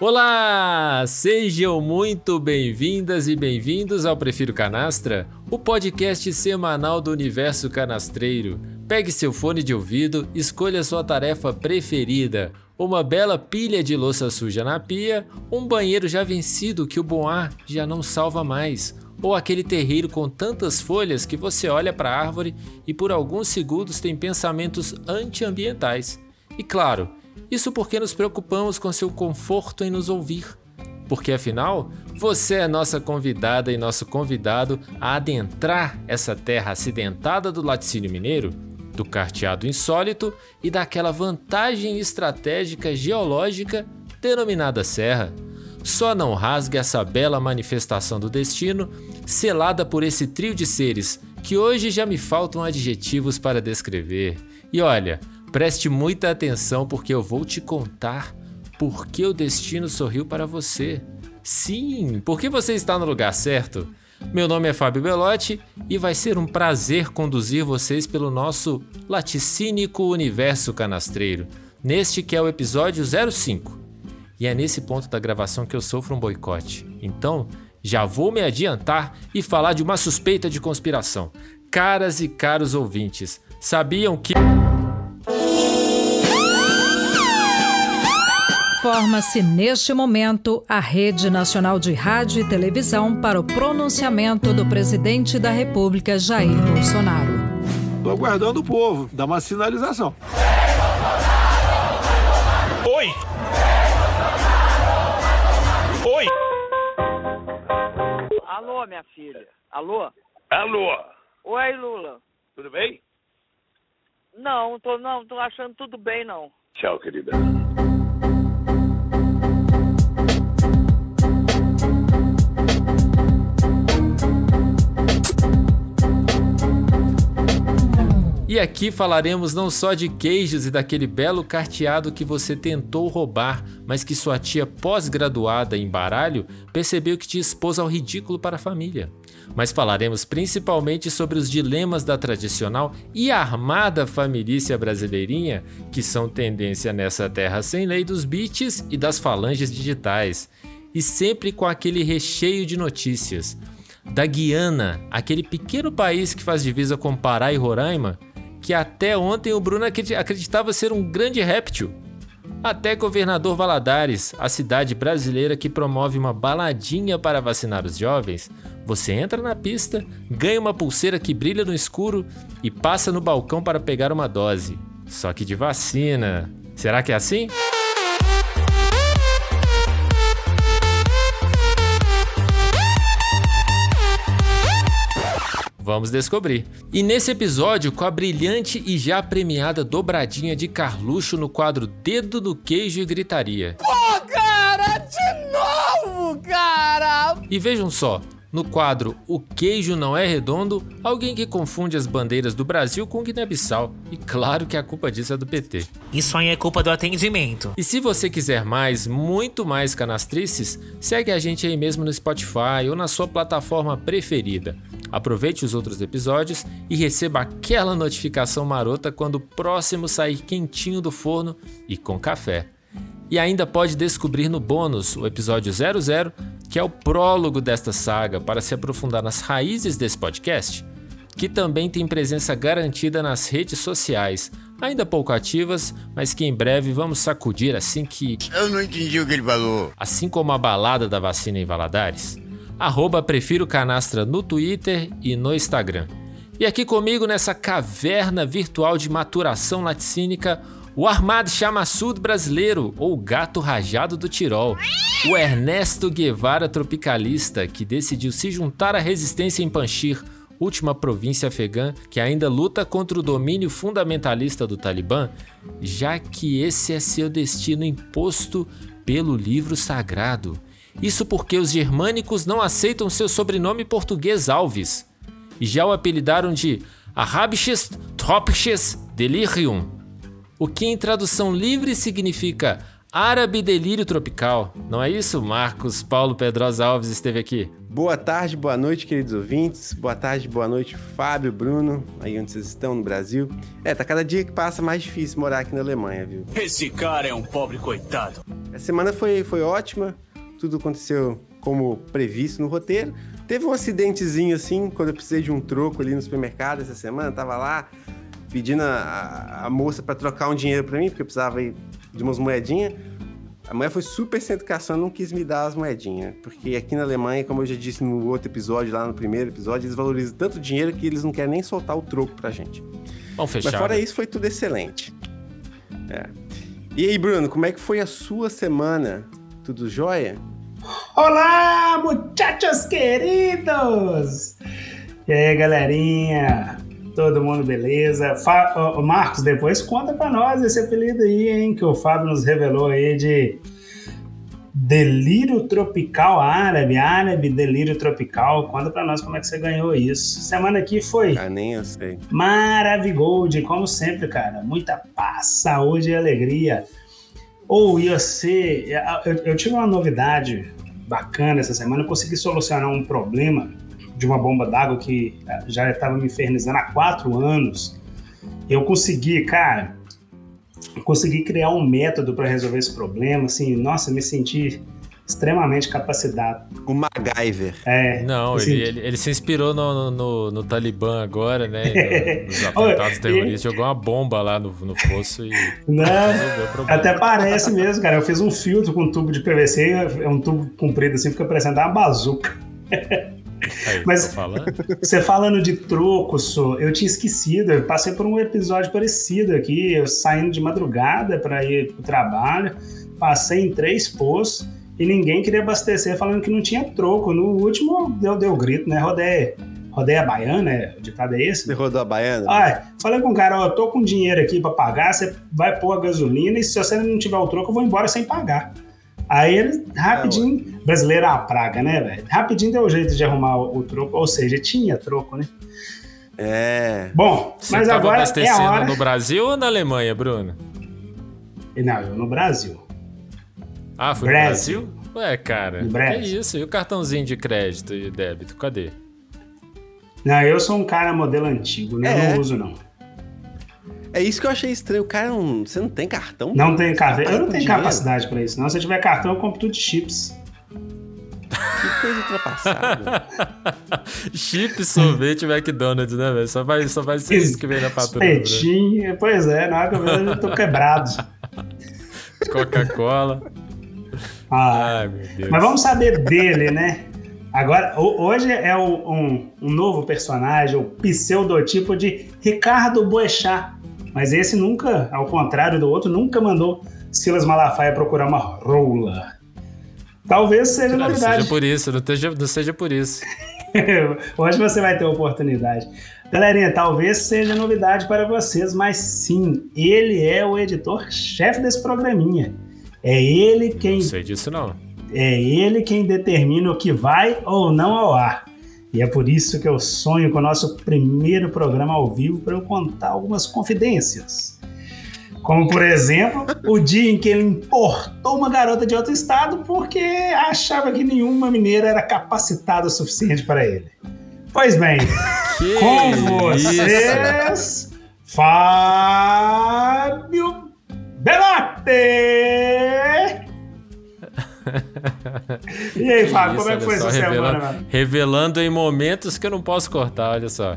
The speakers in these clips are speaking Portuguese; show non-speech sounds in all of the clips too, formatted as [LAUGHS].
Olá! Sejam muito bem-vindas e bem-vindos ao Prefiro Canastra, o podcast semanal do universo canastreiro. Pegue seu fone de ouvido, escolha sua tarefa preferida: uma bela pilha de louça suja na pia, um banheiro já vencido que o bom ar já não salva mais, ou aquele terreiro com tantas folhas que você olha para a árvore e por alguns segundos tem pensamentos antiambientais. E claro, isso porque nos preocupamos com seu conforto em nos ouvir. Porque afinal, você é nossa convidada e nosso convidado a adentrar essa terra acidentada do laticínio mineiro, do carteado insólito e daquela vantagem estratégica geológica denominada serra. Só não rasgue essa bela manifestação do destino, selada por esse trio de seres que hoje já me faltam adjetivos para descrever. E olha, Preste muita atenção porque eu vou te contar por que o destino sorriu para você. Sim, porque você está no lugar certo. Meu nome é Fábio Belotti e vai ser um prazer conduzir vocês pelo nosso laticínico universo canastreiro, neste que é o episódio 05. E é nesse ponto da gravação que eu sofro um boicote. Então, já vou me adiantar e falar de uma suspeita de conspiração. Caras e caros ouvintes, sabiam que. Forma-se neste momento a Rede Nacional de Rádio e Televisão para o pronunciamento do presidente da República, Jair Bolsonaro. Estou aguardando o povo, dá uma sinalização. Alô, minha filha. Alô? Alô! Oi, Lula. Tudo bem? Não, tô, não, tô achando tudo bem, não. Tchau, querida. E aqui falaremos não só de queijos e daquele belo carteado que você tentou roubar, mas que sua tia pós-graduada em baralho percebeu que te expôs ao ridículo para a família. Mas falaremos principalmente sobre os dilemas da tradicional e armada família brasileirinha, que são tendência nessa terra sem lei dos bits e das falanges digitais. E sempre com aquele recheio de notícias. Da Guiana, aquele pequeno país que faz divisa com Pará e Roraima, que até ontem o Bruno acreditava ser um grande réptil. Até Governador Valadares, a cidade brasileira que promove uma baladinha para vacinar os jovens, você entra na pista, ganha uma pulseira que brilha no escuro e passa no balcão para pegar uma dose. Só que de vacina. Será que é assim? Vamos descobrir. E nesse episódio, com a brilhante e já premiada dobradinha de Carluxo no quadro Dedo no Queijo e Gritaria. Pô, cara, de novo, cara! E vejam só, no quadro O Queijo Não É Redondo, alguém que confunde as bandeiras do Brasil com Guiné-Bissau. E claro que a culpa disso é do PT. Isso aí é culpa do atendimento. E se você quiser mais, muito mais canastrices, segue a gente aí mesmo no Spotify ou na sua plataforma preferida. Aproveite os outros episódios e receba aquela notificação marota quando o próximo sair quentinho do forno e com café. E ainda pode descobrir no bônus o episódio 00, que é o prólogo desta saga para se aprofundar nas raízes desse podcast, que também tem presença garantida nas redes sociais, ainda pouco ativas, mas que em breve vamos sacudir assim que. Eu não entendi o que ele falou. Assim como a balada da vacina em Valadares. Arroba Prefiro Canastra no Twitter e no Instagram. E aqui comigo nessa caverna virtual de maturação laticínica o armado chamaçudo brasileiro, ou gato rajado do Tirol. O Ernesto Guevara tropicalista, que decidiu se juntar à resistência em Panjshir, última província afegã que ainda luta contra o domínio fundamentalista do Talibã, já que esse é seu destino imposto pelo livro sagrado. Isso porque os germânicos não aceitam seu sobrenome português Alves e já o apelidaram de Arabisches Tropisches Delirium o que em tradução livre significa Árabe Delírio Tropical. Não é isso? Marcos Paulo Pedrosa Alves esteve aqui. Boa tarde, boa noite, queridos ouvintes. Boa tarde, boa noite, Fábio, Bruno, aí onde vocês estão no Brasil. É, tá cada dia que passa mais difícil morar aqui na Alemanha, viu? Esse cara é um pobre coitado. A semana foi, foi ótima, tudo aconteceu como previsto no roteiro. Teve um acidentezinho assim, quando eu precisei de um troco ali no supermercado essa semana, tava lá pedindo a, a, moça para trocar um dinheiro para mim, porque eu precisava de umas moedinhas. A mulher foi super sem educação, não quis me dar as moedinhas. Porque aqui na Alemanha, como eu já disse no outro episódio, lá no primeiro episódio, eles valorizam tanto dinheiro que eles não querem nem soltar o troco pra gente. Vamos fechar. Mas fora isso, foi tudo excelente. É. E aí, Bruno, como é que foi a sua semana? Tudo jóia? Olá, muchachos queridos! E aí, galerinha? Todo mundo beleza? Fa Marcos, depois conta pra nós esse apelido aí, hein? Que o Fábio nos revelou aí de Delírio Tropical Árabe, Árabe Delírio Tropical. Conta pra nós como é que você ganhou isso. Semana aqui foi. Ah, nem eu sei. Maravigold, como sempre, cara. Muita paz, saúde e alegria. Ou ser. Eu, eu tive uma novidade bacana essa semana. Eu consegui solucionar um problema de uma bomba d'água que eh, já estava me infernizando há quatro anos. Eu consegui, cara, consegui criar um método para resolver esse problema. Assim, nossa, me senti extremamente capacitado. O MacGyver. É. Não, assim, ele, ele, ele, se inspirou no, no, no, Talibã agora, né? [LAUGHS] Nos atentados terroristas, jogou uma bomba lá no, no fosso e. [LAUGHS] Não, até parece mesmo, cara. Eu fiz um filtro com um tubo de PVC, é um tubo comprido assim, fica parecendo uma bazuca. [LAUGHS] [LAUGHS] Aí, Mas falando? você falando de troco, so, eu tinha esquecido. Eu passei por um episódio parecido aqui, eu saindo de madrugada para ir pro trabalho, passei em três postos e ninguém queria abastecer, falando que não tinha troco. No último, deu, deu grito, né? Rodei, rodei a baiana, né? o ditado é esse? Você rodou a baiana? Ah, falei com o cara, ó, eu tô com dinheiro aqui para pagar, você vai pôr a gasolina e se você não tiver o troco, eu vou embora sem pagar. Aí ele, rapidinho, é, brasileiro é uma praga, né, velho? Rapidinho deu jeito de arrumar o, o, troco, ou seja, tinha troco, né? É. Bom, Você mas agora é a hora... no Brasil ou na Alemanha, Bruno? Não, eu no Brasil. Ah, foi Brasil. no Brasil? Ué, cara, no que Brasil. isso? E o cartãozinho de crédito e débito, cadê? Não, eu sou um cara modelo antigo, né? É. Eu não uso, não. É isso que eu achei estranho. O cara, não, você não tem cartão? Não tem cartão. Eu não tenho capacidade para isso. Não, se eu tiver cartão, eu compro tudo de chips. Que coisa ultrapassada. [LAUGHS] Chips, sorvete, McDonald's, né, velho? Só vai, só vai ser isso que vem na fatura. Espetinho, pois é, na hora que eu vejo, eu tô quebrado. [LAUGHS] Coca-Cola. Ah, Ai, meu Deus. Mas vamos saber dele, né? Agora, hoje é o, um, um, novo personagem, o pseudotipo de Ricardo Boechat. Mas esse nunca, ao contrário do outro, nunca mandou Silas Malafaia procurar uma rola. Talvez seja não, novidade. Seja por isso, não, seja, não seja por isso. [LAUGHS] Hoje você vai ter oportunidade. Galerinha, talvez seja novidade para vocês, mas sim, ele é o editor-chefe desse programinha. É ele quem. Não sei disso não. É ele quem determina o que vai ou não ao ar. E é por isso que eu sonho com o nosso primeiro programa ao vivo para eu contar algumas confidências. Como, por exemplo, o dia em que ele importou uma garota de outro estado porque achava que nenhuma mineira era capacitada o suficiente para ele. Pois bem, que com vocês, isso? Fábio Belotti! [LAUGHS] e aí, Fábio, como é que foi essa revelando, semana, mano? Revelando em momentos que eu não posso cortar, olha só.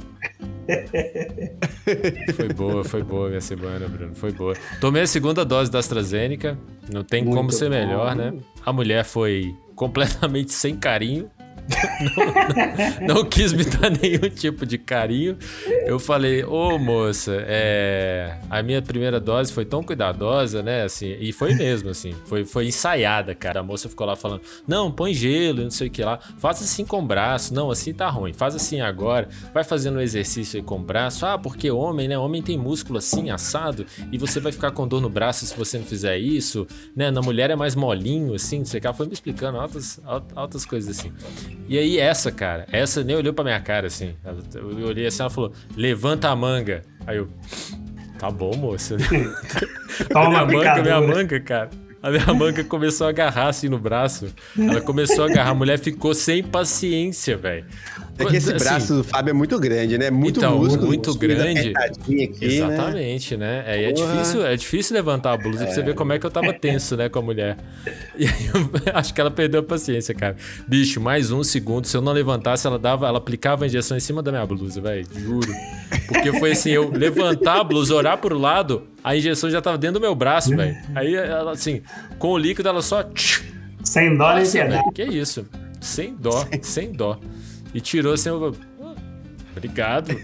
[LAUGHS] foi boa, foi boa minha semana, Bruno. Foi boa. Tomei a segunda dose da AstraZeneca. Não tem Muito como ser bom. melhor, né? A mulher foi completamente sem carinho não, não, quis me dar nenhum tipo de carinho. Eu falei, ô moça, é, a minha primeira dose foi tão cuidadosa, né? Assim, e foi mesmo, assim, foi, foi ensaiada, cara. A moça ficou lá falando, não, põe gelo, não sei o que lá. Faz assim com o braço. Não, assim tá ruim. Faz assim agora. Vai fazendo um exercício aí com o braço. Ah, porque homem, né? Homem tem músculo assim, assado, e você vai ficar com dor no braço se você não fizer isso, né? Na mulher é mais molinho, assim, não sei o que. Ela foi me explicando altas, altas coisas assim. E aí essa, cara, essa nem olhou pra minha cara, assim. Eu olhei assim, ela falou, levanta a manga. Aí eu, tá bom, moça. [LAUGHS] [LAUGHS] Toma minha manga, minha manga, cara. A minha manga começou a agarrar assim no braço. Ela começou a agarrar. A mulher ficou sem paciência, velho. É que esse Assim, braço do Fábio é muito grande, né? Muito então, músculo. muito músculo grande. Aqui, Exatamente, né? É, e é Porra. difícil, é difícil levantar a blusa pra você ver como é que eu tava tenso, né, com a mulher. [LAUGHS] E aí eu [LAUGHS] acho que ela perdeu a paciência, cara. Bicho, mais um segundo, se eu não levantasse, ela dava, ela aplicava a injeção em cima da minha blusa, velho, juro. Porque foi assim, eu levantar a blusa, olhar pro lado, a injeção já tava dentro do meu braço, velho. Aí ela assim, com o líquido ela só Sem dó nem piedade. que isso? Sem dó, sem dó. E tirou assim, eu... "Hum, Obrigado. [LAUGHS]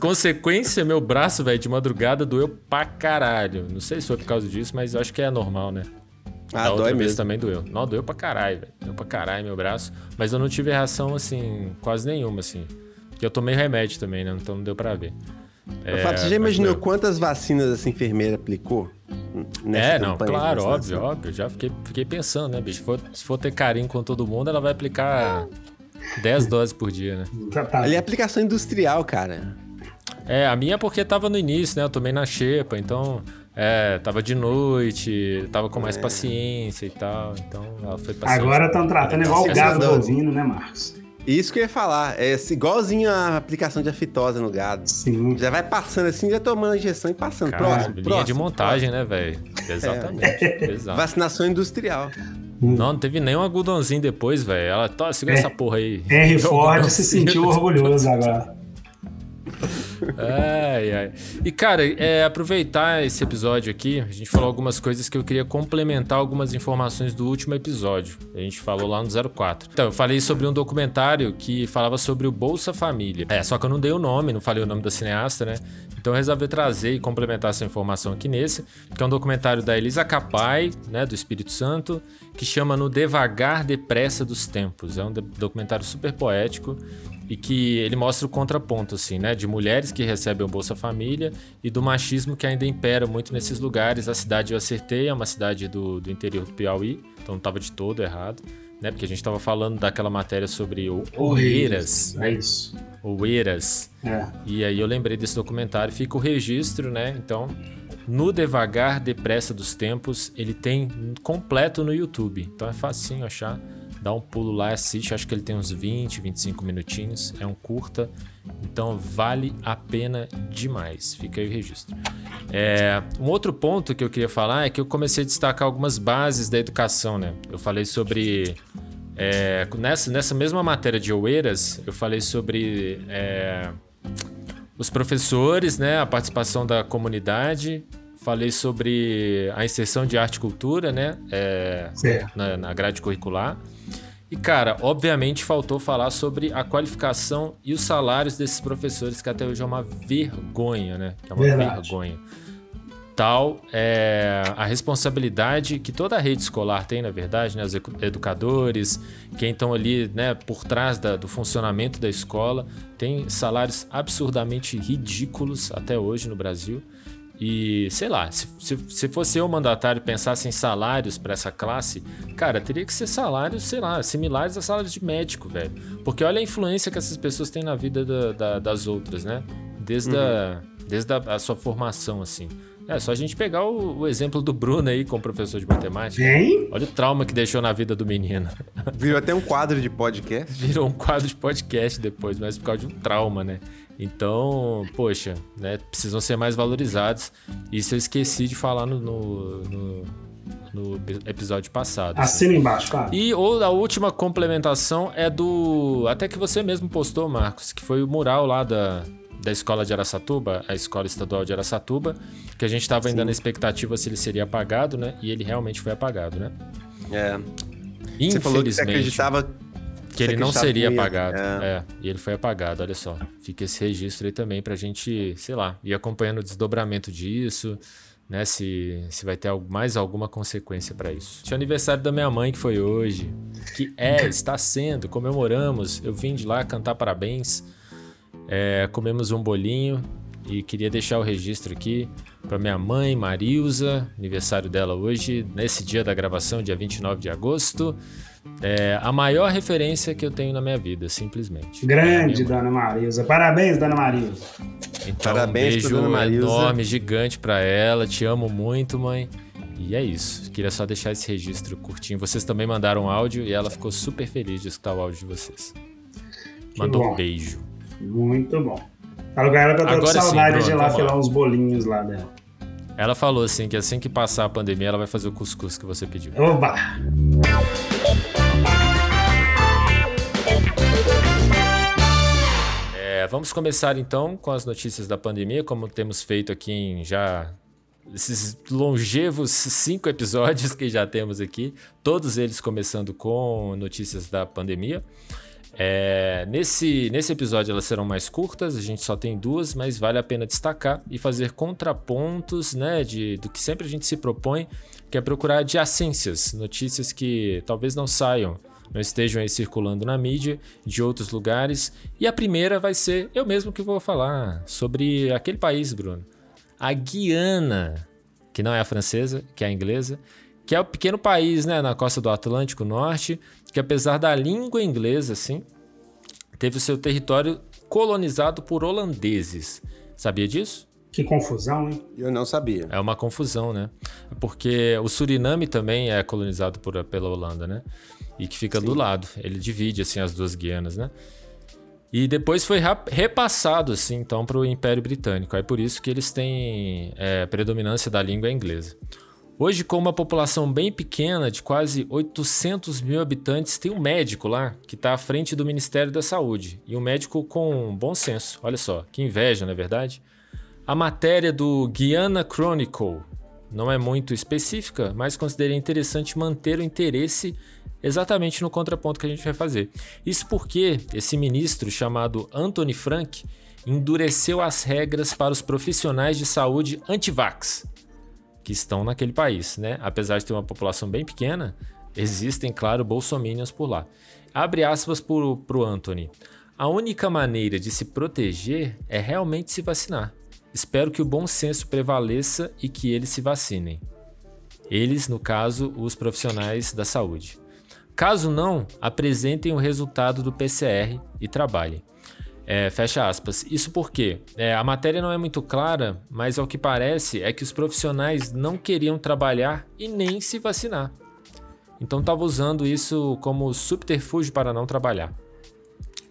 Consequência, meu braço, velho, de madrugada doeu pra caralho. Não sei se foi por causa disso, mas eu acho que é normal, né? Ah, da outra vez mesmo. também doeu. Não, doeu pra caralho, velho. Doeu pra caralho meu braço. Mas eu não tive reação, assim, quase nenhuma, assim. Porque eu tomei remédio também, né? Então não deu pra ver. Ô, Fábio, você já É, imaginou quantas vacinas essa enfermeira aplicou? Nessa É, não, claro, óbvio, óbvio. Já fiquei, fiquei pensando, né, bicho? Se for, se for ter carinho com todo mundo, ela vai aplicar 10 doses por dia, né? Tá. Ali é aplicação industrial, cara. É, a minha é porque tava no início, né? Eu tomei na xepa, então. É, tava de noite, tava com É. mais paciência e tal. Então ela foi paciente. Agora estão tratando igual o Essa gado bovino, né, Marcos? Isso que eu ia falar. É esse- igualzinho a aplicação de aftosa no gado. Sim. Já vai passando assim, já tomando a injeção e passando. Cara, próximo, linha próximo. de montagem, né, velho? Exatamente. próximo. [LAUGHS] Exato. Vacinação industrial. Não, não teve nenhum algodãozinho depois, velho. Ela, segura É. essa porra aí. Henry Ford se sentiu orgulhoso agora. Ai, ai. E, cara, é, aproveitar esse episódio aqui, a gente falou algumas coisas que eu queria complementar algumas informações do último episódio. A gente falou lá no 04. Então, eu falei sobre um documentário que falava sobre o Bolsa Família. É, só que eu não dei o nome, não falei o nome da cineasta, né? Então eu resolvi trazer e complementar essa informação aqui nesse, que é um documentário da Elisa Capai, né, do Espírito Santo, que chama No Devagar Depressa dos Tempos. É um documentário super poético e que ele mostra o contraponto, assim, né? De mulheres que recebem o Bolsa Família e do machismo que ainda impera muito nesses lugares. A cidade eu acertei, é uma cidade do, do interior do Piauí, então não estava de todo errado, né? Porque a gente estava falando daquela matéria sobre o Oeiras, É né? isso. Oeiras. É. E aí eu lembrei desse documentário, fica o registro, né? Então, no Devagar Depressa dos Tempos, ele tem completo no YouTube. Então é facinho achar. Dá um pulo lá, assiste. Acho que ele tem uns 20, 25 minutinhos. É um curta. Então vale a pena demais. Fica aí o registro. É, um outro ponto que eu queria falar é que eu comecei a destacar algumas bases da educação, né? Eu falei sobre é, nessa, nessa mesma matéria de Oeiras, eu falei sobre é, os professores, né, a participação da comunidade, falei sobre a inserção de arte e cultura, né, é, na, na grade curricular. E, cara, obviamente faltou falar sobre a qualificação e os salários desses professores, que até hoje é uma vergonha, né? É uma Verdade. vergonha. Tal é a responsabilidade que toda a rede escolar tem, na verdade, né? Os educadores, quem estão ali, né, por trás da- do funcionamento da escola, tem salários absurdamente ridículos até hoje no Brasil. E, sei lá, se, se, se fosse eu mandatário pensasse em salários para essa classe, cara, teria que ser salários, sei lá, similares a salários de médico, velho. Porque olha a influência que essas pessoas têm na vida da- da- das outras, né? Desde, a, desde a, a sua formação, assim. É só a gente pegar o, o exemplo do Bruno aí como professor de matemática. Hein? Olha o trauma que deixou na vida do menino. Virou até um quadro de podcast. Virou um quadro de podcast depois, mas por causa de um trauma, né? Então, poxa, né? Precisam ser mais valorizados. Isso eu esqueci de falar no, no, no- no episódio passado. assim. Assina embaixo, cara. E ou a última complementação é do. Até que você mesmo postou, Marcos, que foi o mural lá da, da escola de Araçatuba, a escola estadual de Araçatuba, que a gente estava ainda na expectativa se ele seria apagado, né? E ele realmente foi apagado, né? É. Você falou que você acreditava Que ele não seria apagado. é. É. e ele foi apagado, olha só. Fica esse registro aí também pra gente, sei lá, ir acompanhando o desdobramento disso, né? Se, se vai ter mais alguma consequência pra isso. Tinha aniversário da minha mãe que foi hoje. Que é, está sendo, comemoramos. Eu vim de lá cantar parabéns. É, comemos um bolinho e queria deixar o registro aqui para minha mãe, Marilza, aniversário dela hoje, nesse dia da gravação, dia 29 de agosto. É a maior referência que eu tenho na minha vida, simplesmente. Grande, Dona Marisa. Parabéns, Dona Marisa. Então, Parabéns um beijo Dona Marilza. enorme, gigante pra ela. Te amo muito, mãe. E é isso. Queria só deixar esse registro curtinho. Vocês também mandaram áudio e ela ficou super feliz de escutar o áudio de vocês. Mandou bom. um beijo. Muito bom. Com ela que eu tô com Agora sim, saudade Bruno, de ir lá vamos lá. filar uns bolinhos lá dela. Ela falou assim que assim que passar a pandemia, ela vai fazer o cuscuz que você pediu. Oba! Vamos começar então com as notícias da pandemia, como temos feito aqui em já esses longevos cinco episódios que já temos aqui, todos eles começando com notícias da pandemia. É, nesse, nesse episódio elas serão mais curtas, a gente só tem duas, mas vale a pena destacar e fazer contrapontos né, de, do que sempre a gente se propõe, que é procurar adjacências, notícias que talvez não saiam, não estejam aí circulando na mídia de outros lugares. E a primeira vai ser eu mesmo que vou falar sobre aquele país, Bruno. A Guiana, que não é a francesa, que é a inglesa, que é o pequeno país né, na costa do Atlântico Norte, que apesar da língua inglesa, assim, teve o seu território colonizado por holandeses. Sabia disso? Que confusão, hein? Eu não sabia. É uma confusão, né? Porque o Suriname também é colonizado por, pela Holanda, né? E que fica do lado. Ele divide, assim, as duas Guianas, né? E depois foi repassado, assim, então, para o Império Britânico. É por isso que eles têm é, predominância da língua inglesa. Hoje, com uma população bem pequena, de quase 800 mil habitantes, tem um médico lá que está à frente do Ministério da Saúde. E um médico com bom senso. Olha só, que inveja, não é verdade? A matéria do Guiana Chronicle não é muito específica, mas considerei interessante manter o interesse exatamente no contraponto que a gente vai fazer. Isso porque esse ministro chamado Anthony Frank endureceu as regras para os profissionais de saúde anti-vax que estão naquele país, né? Apesar de ter uma população bem pequena, existem, claro, bolsominions por lá. Abre aspas para o Anthony. A única maneira de se proteger é realmente se vacinar. Espero que o bom senso prevaleça e que eles se vacinem. Eles, no caso, os profissionais da saúde. Caso não, apresentem o resultado do PCR e trabalhem. É, fecha aspas. Isso porque é, a matéria não é muito clara, mas ao que parece é que os profissionais não queriam trabalhar e nem se vacinar. Então estava usando isso como subterfúgio para não trabalhar.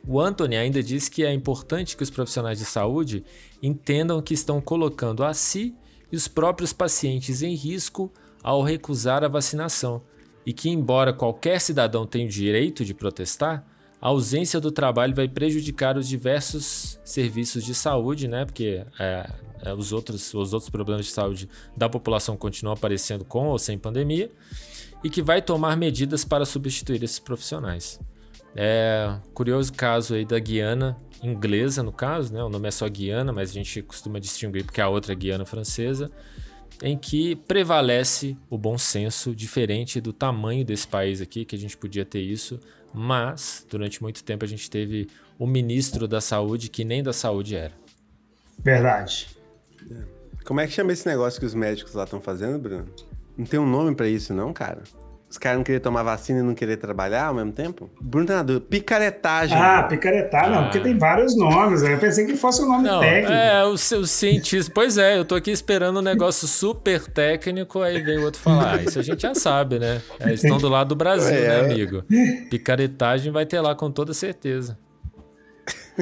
O Anthony ainda diz que é importante que os profissionais de saúde entendam que estão colocando a si e os próprios pacientes em risco ao recusar a vacinação e que, embora qualquer cidadão tenha o direito de protestar, a ausência do trabalho vai prejudicar os diversos serviços de saúde, né? Porque é, é, os, outros, os outros problemas de saúde da população continuam aparecendo com ou sem pandemia e que vai tomar medidas para substituir esses profissionais. É curioso caso aí da Guiana inglesa, no caso, né? O nome é só Guiana, mas a gente costuma distinguir porque a outra é Guiana francesa, em que prevalece o bom senso diferente do tamanho desse país aqui, que a gente podia ter isso, mas durante muito tempo a gente teve o ministro da saúde que nem da saúde era. Verdade. Como é que chama esse negócio que os médicos lá estão fazendo, Bruno? Não tem um nome pra isso, não, cara? Os caras não queriam tomar vacina e não querer trabalhar ao mesmo tempo? Bruno tá na dúvida. Picaretagem. Ah, picaretar, não, Ah. porque tem vários nomes. né? Eu pensei que fosse o nome Não, técnico. é, o seu cientista. Pois é, eu tô aqui esperando um negócio super técnico, aí vem o outro falar. Ah, isso a gente já sabe, né? É, eles estão do lado do Brasil, É. né, amigo? Picaretagem vai ter lá com toda certeza. [LAUGHS]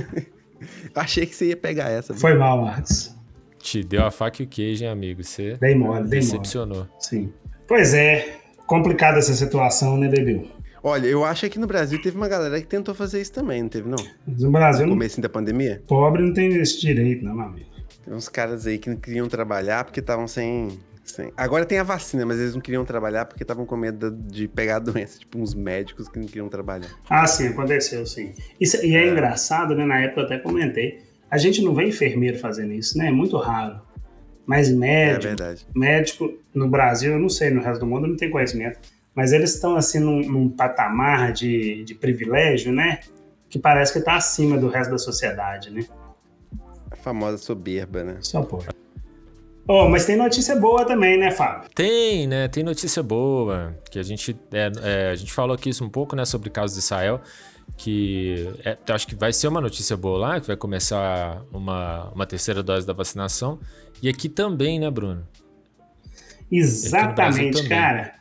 Eu achei que você ia pegar essa. Foi mal, Marcos. Te deu a faca e o queijo, hein, amigo? Você Dei mole, dei mole. decepcionou. Sim. Pois é, complicada essa situação, né, Bebil? Olha, eu acho que aqui no Brasil teve uma galera que tentou fazer isso também, não teve, não? No Brasil, No começo da pandemia. pobre não tem esse direito, não, meu amigo. Tem uns caras aí que não queriam trabalhar porque estavam sem, sem- Agora tem a vacina, mas eles não queriam trabalhar porque estavam com medo de pegar a doença. Tipo, uns médicos que não queriam trabalhar. Ah, sim, aconteceu, sim. Isso- e é, engraçado, né? Na época eu até comentei. A gente não vê enfermeiro fazendo isso, né? É muito raro. Mas É médico, verdade. médico no Brasil, eu não sei, no resto do mundo eu não tenho conhecimento. Mas eles estão assim num, num patamar de, de privilégio, né? Que parece que está acima do resto da sociedade, né? A famosa soberba, né? Só pode. Oh, mas tem notícia boa também, né, Fábio? Tem, né? Tem notícia boa. Que a gente, é, é, a gente falou aqui isso um pouco, né? Sobre o caso de Israel. Que é, acho que vai ser uma notícia boa lá, que vai começar uma, uma terceira dose da vacinação. E aqui também, né, Bruno? Exatamente, cara.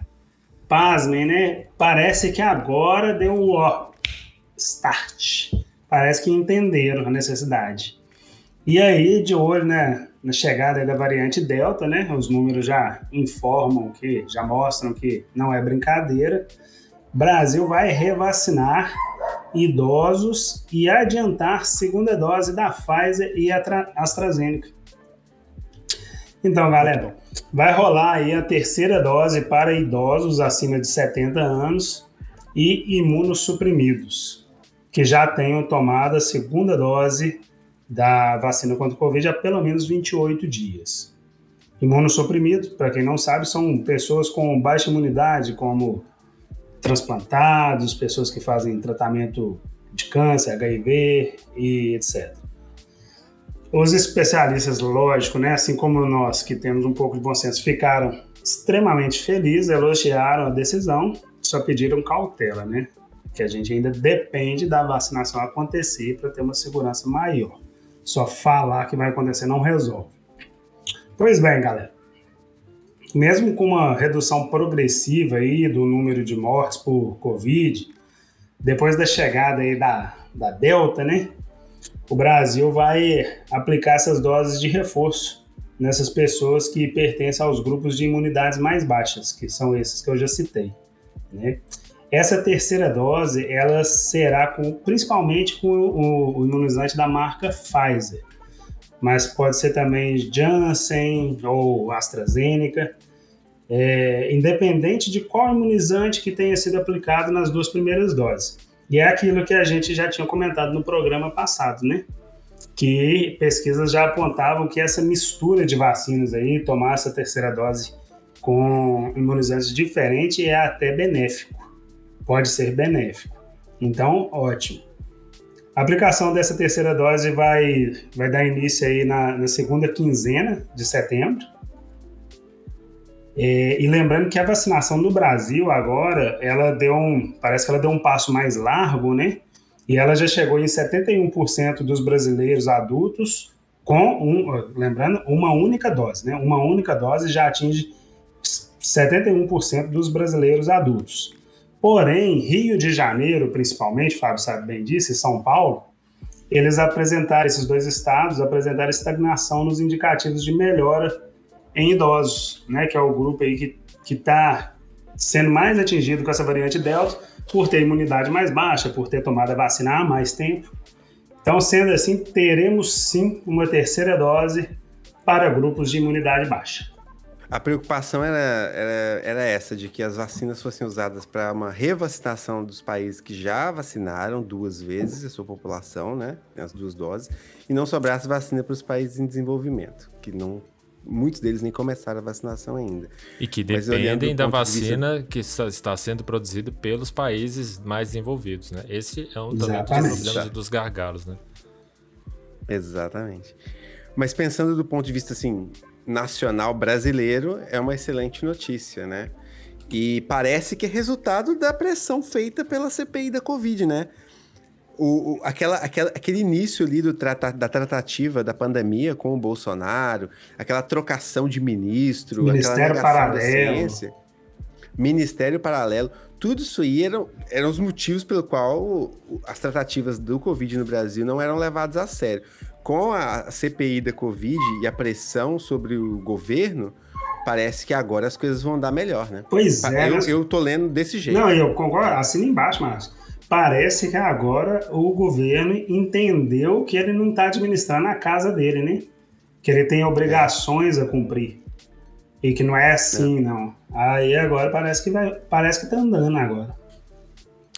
Pasmem, né? Parece que agora deu o ó, start. Parece que entenderam a necessidade. E aí, de olho né, na chegada da variante Delta, né? Os números já informam que, já mostram que não é brincadeira. Brasil vai revacinar idosos e adiantar segunda dose da Pfizer e AstraZeneca. Então, galera, vai rolar aí a terceira dose para idosos acima de 70 anos e imunossuprimidos, que já tenham tomado a segunda dose da vacina contra o Covid há pelo menos 28 dias. Imunossuprimidos, para quem não sabe, são pessoas com baixa imunidade, como transplantados, pessoas que fazem tratamento de câncer, HIV e etc. Os especialistas, lógico, né, assim como nós que temos um pouco de bom senso, ficaram extremamente felizes, elogiaram a decisão, só pediram cautela, né? Que a gente ainda depende da vacinação acontecer para ter uma segurança maior. Só falar que vai acontecer não resolve. Pois bem, galera. Mesmo com uma redução progressiva aí do número de mortes por Covid, depois da chegada aí da, da Delta, né? O Brasil vai aplicar essas doses de reforço nessas pessoas que pertencem aos grupos de imunidades mais baixas, que são esses que eu já citei, né? Essa terceira dose, ela será com, principalmente com o, o imunizante da marca Pfizer, mas pode ser também Janssen ou AstraZeneca, é, independente de qual imunizante que tenha sido aplicado nas duas primeiras doses. E é aquilo que a gente já tinha comentado no programa passado, né? Que pesquisas já apontavam que essa mistura de vacinas aí, tomar essa terceira dose com imunizantes diferentes é até benéfico pode ser benéfico. Então, ótimo. A aplicação dessa terceira dose vai, vai dar início aí na, na segunda quinzena de setembro. É, e lembrando que a vacinação no Brasil agora, ela deu um, parece que ela deu um passo mais largo, né? E ela já chegou em 71% dos brasileiros adultos com, um, lembrando, uma única dose, né? Uma única dose já atinge 71% dos brasileiros adultos. Porém, Rio de Janeiro, principalmente, Fábio sabe bem disso, e São Paulo, eles apresentaram, esses dois estados apresentaram estagnação nos indicativos de melhora em idosos, né, que é o grupo aí que está sendo mais atingido com essa variante Delta, por ter imunidade mais baixa, por ter tomado a vacina há mais tempo. Então, sendo assim, teremos sim uma terceira dose para grupos de imunidade baixa. A preocupação era, era, era essa, de que as vacinas fossem usadas para uma revacinação dos países que já vacinaram duas vezes a sua população, né? As duas doses, e não sobrasse vacina para os países em desenvolvimento, que não. Muitos deles nem começaram a vacinação ainda. E que dependem da vacina vista... que está sendo produzida pelos países mais desenvolvidos, né? Esse é um também dos problemas dos gargalos, né? Exatamente. Mas pensando do ponto de vista assim, nacional brasileiro é uma excelente notícia, né? E parece que é resultado da pressão feita pela CPI da Covid, né? O, o, aquela, aquela, aquele início ali do trata, da tratativa da pandemia com o Bolsonaro, aquela trocação de ministro, Ministério Paralelo. Ministério Paralelo, tudo isso aí eram, eram os motivos pelo qual as tratativas do Covid no Brasil não eram levadas a sério com a CPI da Covid e a pressão sobre o governo, parece que agora as coisas vão dar melhor, né? Pois é. Eu, eu tô lendo desse jeito. Não, eu concordo, assina embaixo, Marcos. Parece que agora o governo entendeu que ele não está administrando a casa dele, né? Que ele tem obrigações a cumprir. E que não é assim, é. não. Aí agora parece que vai. Parece que tá andando agora.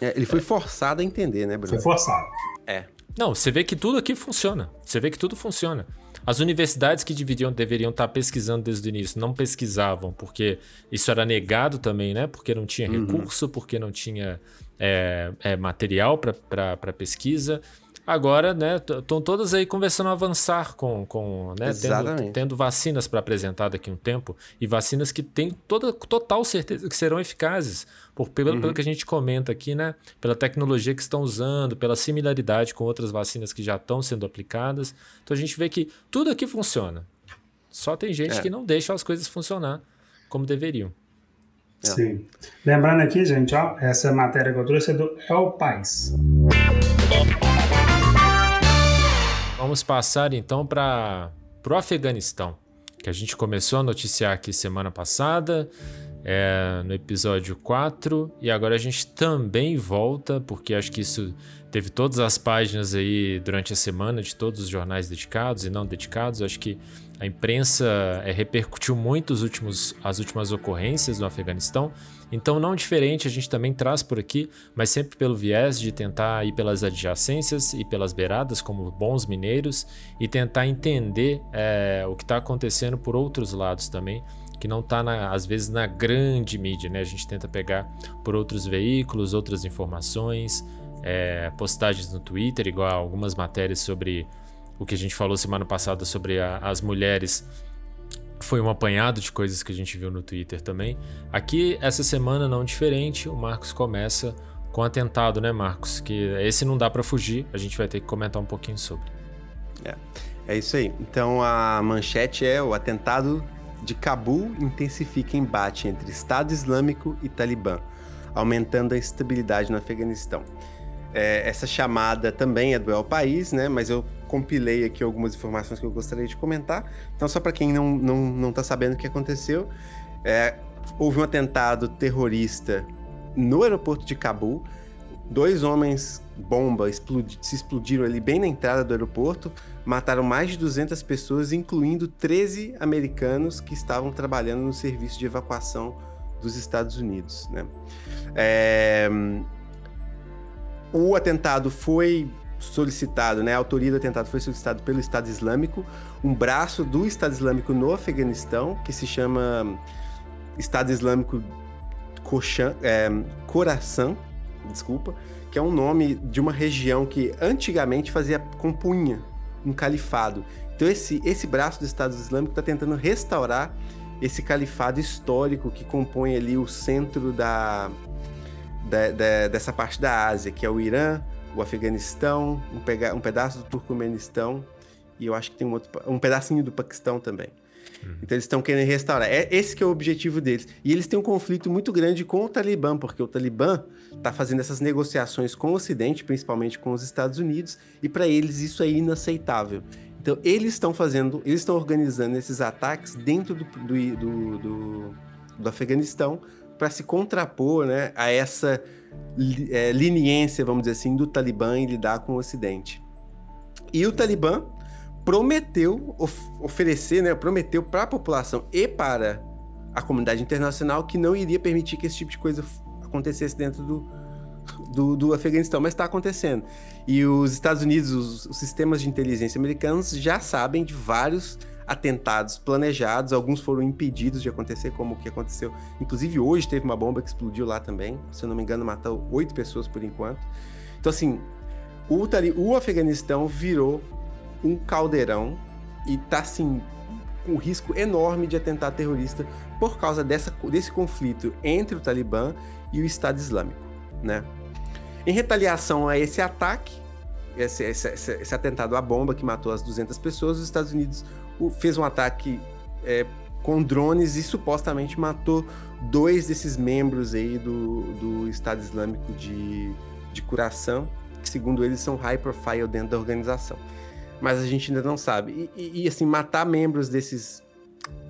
É, ele foi forçado a entender, né, Bruno? Foi forçado. É. Não, você vê que tudo aqui funciona. Você vê que tudo funciona. As universidades que deveriam, deveriam estar pesquisando desde o início não pesquisavam, porque isso era negado também, né? Porque não tinha uhum. recurso, porque não tinha é, é, material para pesquisa. agora, né, estão todas aí conversando a avançar com, com né, tendo, tendo, vacinas para apresentar daqui a um tempo e vacinas que têm toda total certeza que serão eficazes, por, pelo, uhum. pelo que a gente comenta aqui, né, pela tecnologia que estão usando, pela similaridade com outras vacinas que já estão sendo aplicadas. Então a gente vê que tudo aqui funciona. Só tem gente é. que não deixa as coisas funcionar como deveriam. É. Sim. Lembrando aqui, gente, ó, essa matéria que eu trouxe é do El País. Vamos passar então para o Afeganistão, que a gente começou a noticiar aqui semana passada, é, no episódio 4, e agora a gente também volta, porque acho que isso teve todas as páginas aí durante a semana de todos os jornais dedicados e não dedicados. Acho que a imprensa é, repercutiu muito os últimos, as últimas ocorrências no Afeganistão. Então, não diferente, a gente também traz por aqui, mas sempre pelo viés de tentar ir pelas adjacências e pelas beiradas, como bons mineiros, e tentar entender é, o que está acontecendo por outros lados também, que não está, às vezes, na grande mídia. Né? A gente tenta pegar por outros veículos, outras informações, é, postagens no Twitter, igual algumas matérias sobre o que a gente falou semana passada sobre a, as mulheres foi um apanhado de coisas que a gente viu no Twitter também. Aqui, essa semana, não diferente, o Marcos começa com atentado, né, Marcos? Que esse não dá para fugir, a gente vai ter que comentar um pouquinho sobre. É, é isso aí. Então, a manchete é o atentado de Cabul intensifica embate entre Estado Islâmico e Talibã, aumentando a instabilidade no Afeganistão. É, essa chamada também é do El País, né? Mas eu compilei aqui algumas informações que eu gostaria de comentar. Então, só para quem não, não, não tá sabendo o que aconteceu, é, houve um atentado terrorista no aeroporto de Cabul. Dois homens bomba explodi se explodiram ali bem na entrada do aeroporto, mataram mais de 200 pessoas, incluindo 13 americanos que estavam trabalhando no serviço de evacuação dos Estados Unidos. Né? É, o atentado foi solicitado, né? A autoria do atentado foi solicitada pelo Estado Islâmico, um braço do Estado Islâmico no Afeganistão, que se chama Estado Islâmico Koshan, é, Khorasan, desculpa, que é um nome de uma região que antigamente fazia compunha um califado. Então esse, esse braço do Estado Islâmico está tentando restaurar esse califado histórico que compõe ali o centro da, da, da, dessa parte da Ásia, que é o Irã, o Afeganistão, um, pega, um pedaço do Turcomenistão e eu acho que tem um, outro, um pedacinho do Paquistão também. Uhum. Então eles estão querendo restaurar. É esse que é o objetivo deles. E eles têm um conflito muito grande com o Talibã, porque o Talibã está fazendo essas negociações com o Ocidente, principalmente com os Estados Unidos, e para eles isso é inaceitável. Então eles estão fazendo, eles estão organizando esses ataques dentro do, do, do, do, do Afeganistão para se contrapor né, a essa é, leniência, vamos dizer assim, do Talibã em lidar com o Ocidente. E o Talibã prometeu of oferecer, né, prometeu para a população e para a comunidade internacional que não iria permitir que esse tipo de coisa acontecesse dentro do, do, do Afeganistão, mas está acontecendo. E os Estados Unidos, os, os sistemas de inteligência americanos já sabem de vários atentados planejados, alguns foram impedidos de acontecer, como o que aconteceu. Inclusive, hoje teve uma bomba que explodiu lá também, se eu não me engano, matou oito pessoas por enquanto. Então, assim, o, o Afeganistão virou um caldeirão e tá, assim, com um risco enorme de atentado terrorista por causa dessa, desse conflito entre o Talibã e o Estado Islâmico, né? Em retaliação a esse ataque, esse, esse, esse, atentado à bomba que matou as 200 pessoas, os Estados Unidos fez um ataque é, com drones e supostamente matou dois desses membros aí do, do Estado Islâmico de, de Curação, que segundo eles são high profile dentro da organização. Mas a gente ainda não sabe. E, e, e assim, matar membros desses,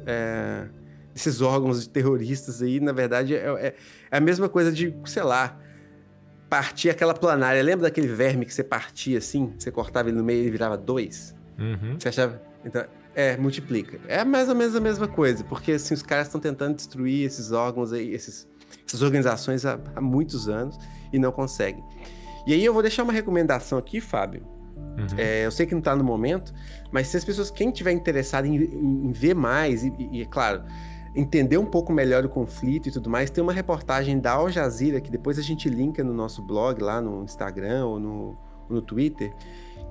é, desses órgãos de terroristas aí, na verdade, é, é, é a mesma coisa de, sei lá, partir aquela planária. Lembra daquele verme que você partia assim? Você cortava ele no meio e ele virava dois? Uhum. Você achava. Então, é, multiplica. É mais ou menos a mesma coisa, porque assim, os caras estão tentando destruir esses órgãos aí, esses, essas organizações há, há, muitos anos e não conseguem. E aí eu vou deixar uma recomendação aqui, Fábio. Uhum. É, eu sei que não está no momento, mas se as pessoas, quem tiver interessado em, em, em ver mais, e, e, é claro, entender um pouco melhor o conflito e tudo mais, tem uma reportagem da Al Jazeera, que depois a gente linka no nosso blog, lá no Instagram ou no, no Twitter,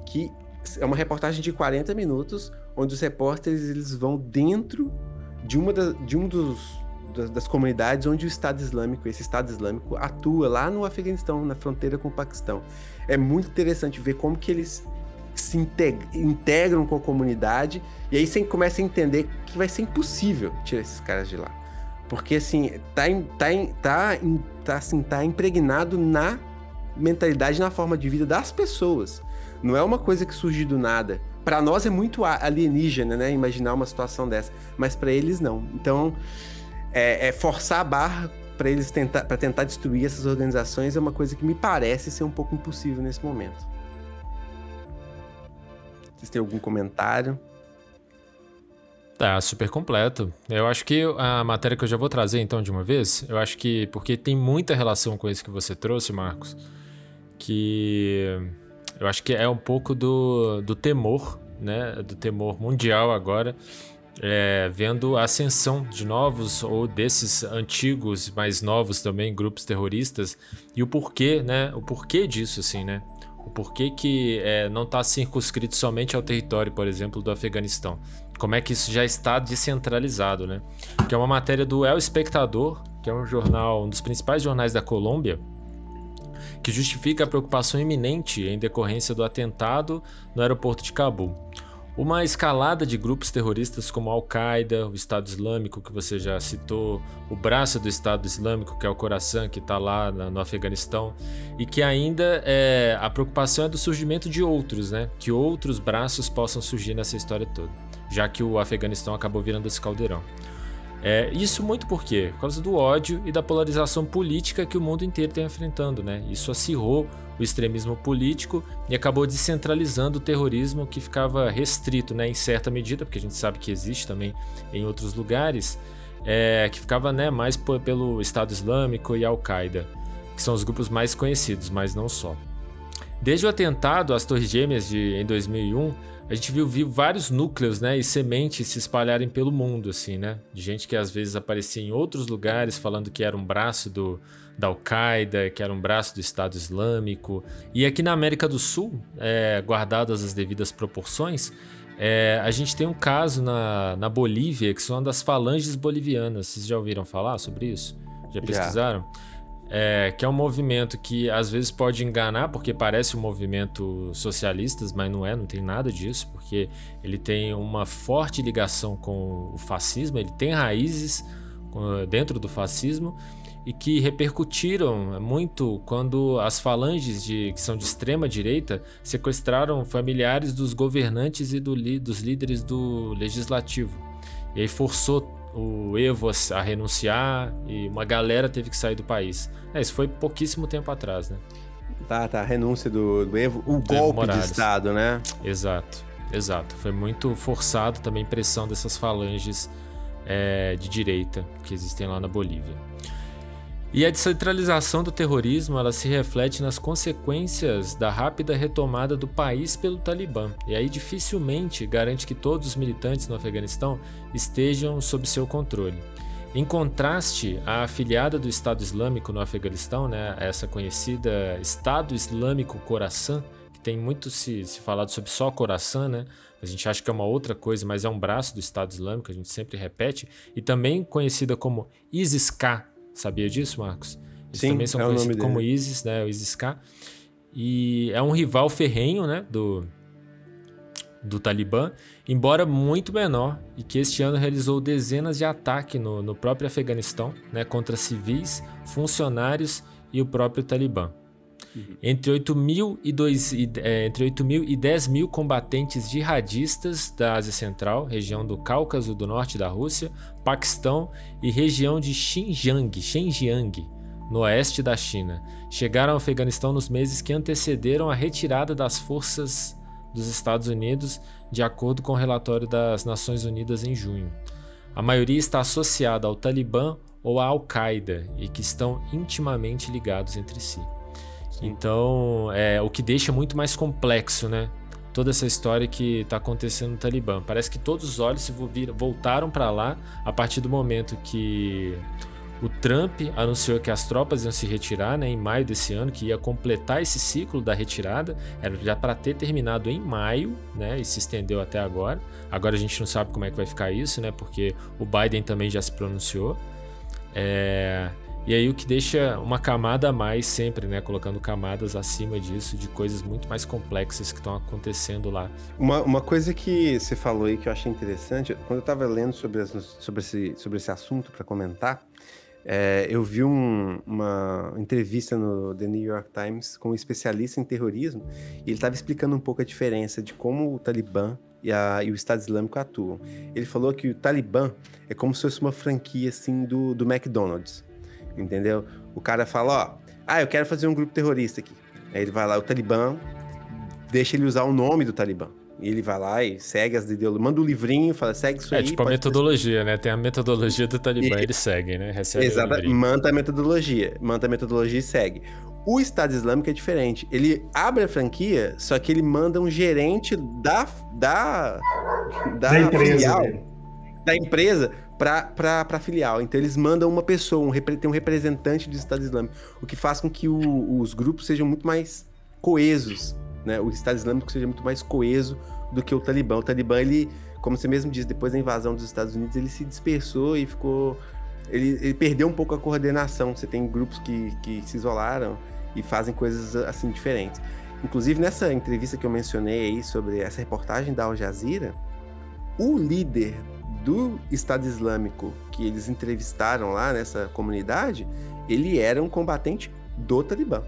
que é uma reportagem de 40 minutos, onde os repórteres eles vão dentro de uma da, de um dos das, das, comunidades onde o Estado Islâmico, esse Estado Islâmico atua lá no Afeganistão, na fronteira com o Paquistão. É muito interessante ver como que eles se integram com a comunidade e aí você começa a entender que vai ser impossível tirar esses caras de lá. Porque assim, tá, tá, tá, tá, assim, tá impregnado na mentalidade, na forma de vida das pessoas. Não é uma coisa que surge do nada. Para nós é muito alienígena, né? Imaginar uma situação dessa. Mas para eles não. Então, é, é forçar a barra para eles tentar, para tentar destruir essas organizações é uma coisa que me parece ser um pouco impossível nesse momento. Vocês têm algum comentário? Tá, super completo. Eu acho que a matéria que eu já vou trazer então de uma vez, eu acho que porque tem muita relação com isso que você trouxe, Marcos, que eu acho que é um pouco do, do temor, né, do temor mundial agora, é, vendo a ascensão de novos ou desses antigos, mais novos também, grupos terroristas e o porquê, né, o porquê disso, assim, né, o porquê que é, não está circunscrito somente ao território, por exemplo, do Afeganistão. Como é que isso já está descentralizado, né? Que é uma matéria do El Espectador, que é um jornal, um dos principais jornais da Colômbia, que justifica a preocupação iminente em decorrência do atentado no aeroporto de Cabul. Uma escalada de grupos terroristas como a Al-Qaeda, o Estado Islâmico, que você já citou, o braço do Estado Islâmico, que é o Khorasan, que está lá no Afeganistão, e que ainda é, a preocupação é do surgimento de outros, né? Que outros braços possam surgir nessa história toda, já que o Afeganistão acabou virando esse caldeirão. É, isso muito por quê? Por causa do ódio e da polarização política que o mundo inteiro está enfrentando, né? Isso acirrou o extremismo político e acabou descentralizando o terrorismo que ficava restrito, né, em certa medida, porque a gente sabe que existe também em outros lugares, é, que ficava né, mais pelo Estado Islâmico e Al-Qaeda, que são os grupos mais conhecidos, mas não só. Desde o atentado às Torres Gêmeas de, em 2001, a gente viu, viu vários núcleos, né, e sementes se espalharem pelo mundo, assim, né, de gente que às vezes aparecia em outros lugares falando que era um braço do, da Al-Qaeda, que era um braço do Estado Islâmico. E aqui na América do Sul, é, guardadas as devidas proporções, é, a gente tem um caso na, na Bolívia, que são das falanges bolivianas. Vocês já ouviram falar sobre isso? Já pesquisaram? É, que é um movimento que às vezes pode enganar, porque parece um movimento socialista, mas não é, não tem nada disso, porque ele tem uma forte ligação com o fascismo, ele tem raízes dentro do fascismo, e que repercutiram muito quando as falanges de, que são de extrema direita sequestraram familiares dos governantes e do, dos líderes do legislativo. E aí forçou o Evo a renunciar e uma galera teve que sair do país. É, isso foi pouquíssimo tempo atrás, né? Tá, tá. A renúncia do, do Evo, o do golpe Evo de Estado, né? Exato, exato. Foi muito forçado também pressão dessas falanges é, de direita que existem lá na Bolívia. E a descentralização do terrorismo ela se reflete nas consequências da rápida retomada do país pelo Talibã. E aí dificilmente garante que todos os militantes no Afeganistão estejam sob seu controle. Em contraste, a afiliada do Estado Islâmico no Afeganistão, né, essa conhecida Estado Islâmico Khorasan, que tem muito se, se falado sobre só Khorasan, né? A gente acha que é uma outra coisa, mas é um braço do Estado Islâmico, a gente sempre repete, e também conhecida como ISIS-K, Sabia disso, Marcos? Eles Sim, também são é conhecidos como ISIS, né? O ISIS-K. E é um rival ferrenho, né? Do, do Talibã, embora muito menor, e que este ano realizou dezenas de ataques no, no próprio Afeganistão, né? Contra civis, funcionários e o próprio Talibã. Uhum. Entre 8 mil e, dois, é, entre 8 mil e 10 mil combatentes jihadistas da Ásia Central, região do Cáucaso do Norte da Rússia, Paquistão e região de Xinjiang, Xinjiang, no oeste da China, chegaram ao Afeganistão nos meses que antecederam a retirada das forças dos Estados Unidos, de acordo com o relatório das Nações Unidas em junho. A maioria está associada ao Talibã ou à Al-Qaeda e que estão intimamente ligados entre si. Então, é o que deixa muito mais complexo, né? Toda essa história que está acontecendo no Talibã. Parece que todos os olhos se voltaram para lá a partir do momento que O Trump anunciou que as tropas iam se retirar né, em maio desse ano, que ia completar esse ciclo da retirada. Era já para ter terminado em maio, né? E se estendeu até agora. Agora a gente não sabe como é que vai ficar isso, né? Porque o Biden também já se pronunciou. É, e aí o que deixa uma camada a mais sempre, né? Colocando camadas acima disso, de coisas muito mais complexas que estão acontecendo lá. Uma, uma coisa que você falou aí que eu achei interessante, quando eu estava lendo sobre, as, sobre, esse, sobre esse assunto para comentar, é, eu vi um, uma entrevista no The New York Times com um especialista em terrorismo e ele estava explicando um pouco a diferença de como o Talibã e, a, e, o Estado Islâmico atuam. Ele falou que o Talibã é como se fosse uma franquia assim do, do McDonald's entendeu? O cara fala, ó, ah, eu quero fazer um grupo terrorista aqui. Aí ele vai lá, o Talibã deixa ele usar o nome do Talibã. E ele vai lá e segue as ideologias, manda um livrinho, fala, segue isso é, aí. É tipo a metodologia, fazer... né? Tem a metodologia do Talibã, e... ele segue, né? Recebe Exato, manda a metodologia, manda a metodologia e segue. O Estado Islâmico é diferente. Ele abre a franquia, só que ele manda um gerente da da da, da empresa, filial, da empresa para a filial. Então eles mandam uma pessoa, um, tem um representante do Estado Islâmico, o que faz com que o, os grupos sejam muito mais coesos, né? O Estado Islâmico seja muito mais coeso do que o Talibã. O Talibã, ele, como você mesmo disse, depois da invasão dos Estados Unidos, ele se dispersou e ficou... Ele, ele perdeu um pouco a coordenação. Você tem grupos que, que se isolaram e fazem coisas assim diferentes. Inclusive, nessa entrevista que eu mencionei aí sobre essa reportagem da Al Jazeera, o líder do Estado Islâmico que eles entrevistaram lá nessa comunidade, ele era um combatente do Talibã.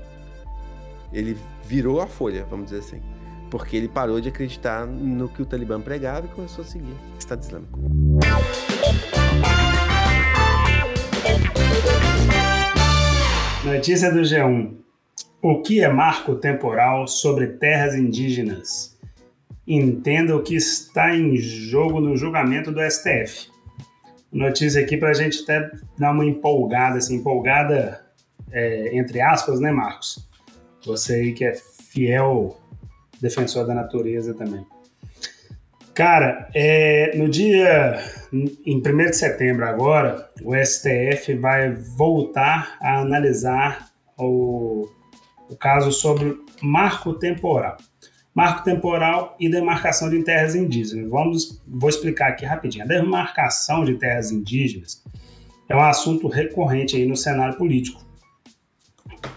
Ele virou a folha, vamos dizer assim. Porque ele parou de acreditar no que o Talibã pregava e começou a seguir o Estado Islâmico. Notícia do G1. O que é marco temporal sobre terras indígenas? Entenda o que está em jogo no julgamento do STF. Notícia aqui para a gente até dar uma empolgada, assim, empolgada é, entre aspas, né, Marcos? Você aí que é fiel defensor da natureza também. Cara, é, no dia, em 1 de setembro agora, o STF vai voltar a analisar o, o caso sobre marco temporal marco temporal e demarcação de terras indígenas. Vamos, vou explicar aqui rapidinho. A demarcação de terras indígenas é um assunto recorrente aí no cenário político,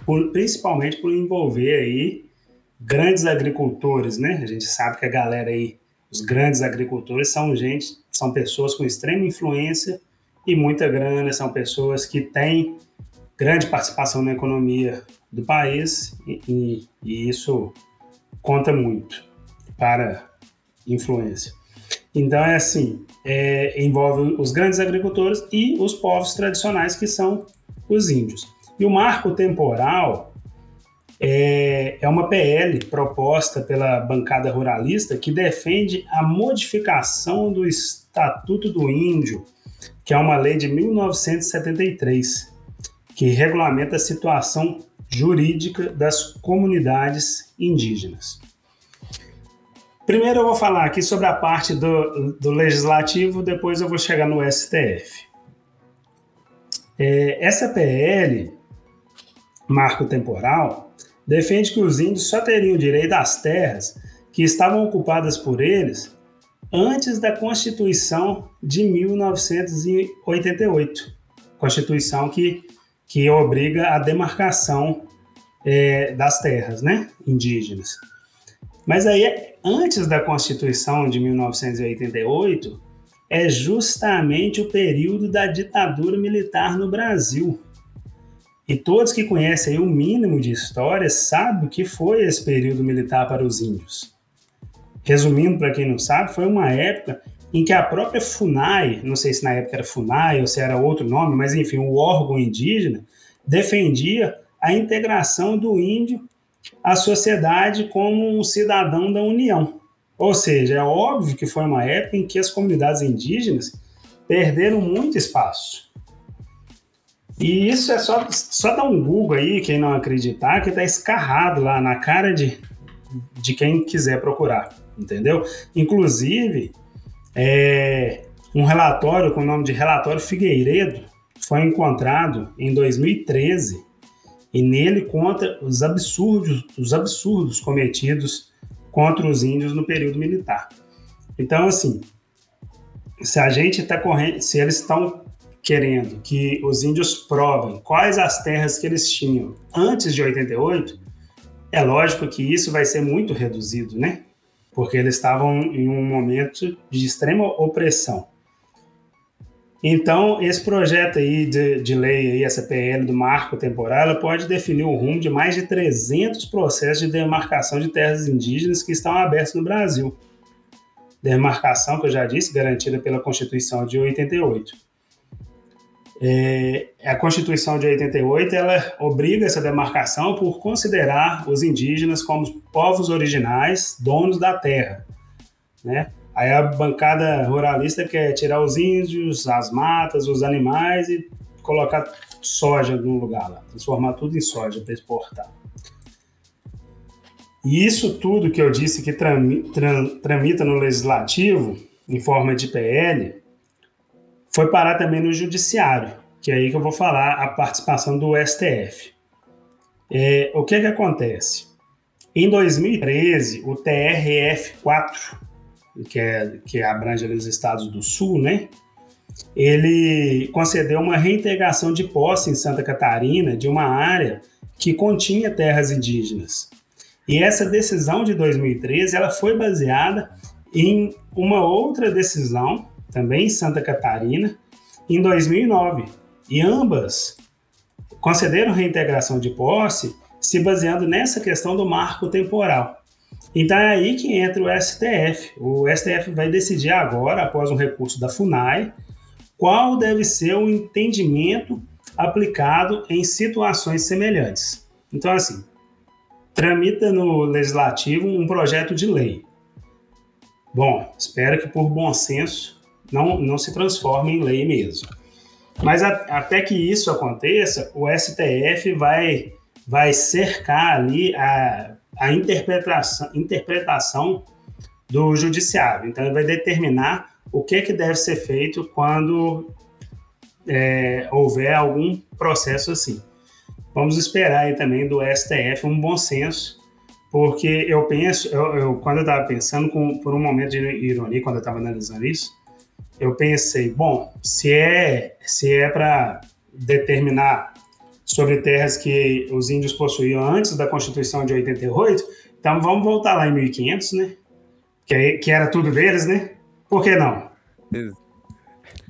por, principalmente por envolver aí grandes agricultores, né? A gente sabe que a galera aí, os grandes agricultores são gente, são pessoas com extrema influência e muita grana, são pessoas que têm grande participação na economia do país e, e, e isso conta muito para influência. Então é assim, é, envolve os grandes agricultores e os povos tradicionais que são os índios. E o marco temporal é, é uma PL proposta pela bancada ruralista que defende a modificação do Estatuto do Índio, que é uma lei de 1973, que regulamenta a situação jurídica das comunidades indígenas. Primeiro eu vou falar aqui sobre a parte do, do legislativo, depois eu vou chegar no STF. É, essa PL, marco temporal, defende que os índios só teriam direito às terras que estavam ocupadas por eles antes da Constituição de 1988. Constituição que que obriga a demarcação é, das terras né, indígenas. Mas aí, antes da Constituição de 1988, é justamente o período da ditadura militar no Brasil. E todos que conhecem o mínimo de história sabem o que foi esse período militar para os índios. Resumindo, para quem não sabe, foi uma época em que a própria FUNAI, não sei se na época era FUNAI ou se era outro nome, mas enfim, o órgão indígena, defendia a integração do índio à sociedade como um cidadão da União. Ou seja, é óbvio que foi uma época em que as comunidades indígenas perderam muito espaço. E isso é só, só dar um Google aí, quem não acreditar, que está escarrado lá na cara de, de quem quiser procurar, entendeu? Inclusive, é, um relatório com o nome de Relatório Figueiredo, foi encontrado em 2013 e nele conta os absurdos, os absurdos cometidos contra os índios no período militar. Então, assim, se a gente está correndo, se eles estão querendo que os índios provem quais as terras que eles tinham antes de 88, é lógico que isso vai ser muito reduzido, né? Porque eles estavam em um momento de extrema opressão. Então, esse projeto aí de, de lei, aí, essa PL do marco temporal, ela pode definir o rumo de mais de 300 processos de demarcação de terras indígenas que estão abertos no Brasil. Demarcação, que eu já disse, garantida pela Constituição de 88. É, a Constituição de 88 ela obriga essa demarcação por considerar os indígenas como povos originais, donos da terra, né? Aí a bancada ruralista quer tirar os índios, as matas, os animais e colocar soja no lugar lá, transformar tudo em soja para exportar. E isso tudo que eu disse que tramita no legislativo, em forma de PL, foi parar também no judiciário, que é aí que eu vou falar a participação do STF. É, o que é que acontece? Em 2013, o TRF4, que, é, que abrange ali os estados do sul, né? Ele concedeu uma reintegração de posse em Santa Catarina de uma área que continha terras indígenas. E essa decisão de 2013 ela foi baseada em uma outra decisão, também em Santa Catarina, em 2009. E ambas concederam reintegração de posse se baseando nessa questão do marco temporal. Então é aí que entra o STF. O STF vai decidir agora, após um recurso da FUNAI, qual deve ser o entendimento aplicado em situações semelhantes. Então, assim, tramita no legislativo um projeto de lei. Bom, espero que por bom senso não, não se transforme em lei mesmo. Mas a, até que isso aconteça, o STF vai, vai cercar ali a a interpretação, interpretação do judiciário. Então, ele vai determinar o que, que deve ser feito quando é, houver algum processo assim. Vamos esperar aí também do STF um bom senso, porque eu penso, eu, eu quando eu estava pensando, com, por um momento de ironia, quando eu estava analisando isso, eu pensei, bom, se é, se é para determinar sobre terras que os índios possuíam antes da Constituição de 88. Então vamos voltar lá em 1500, né? Que, que era tudo deles, né? Por que não?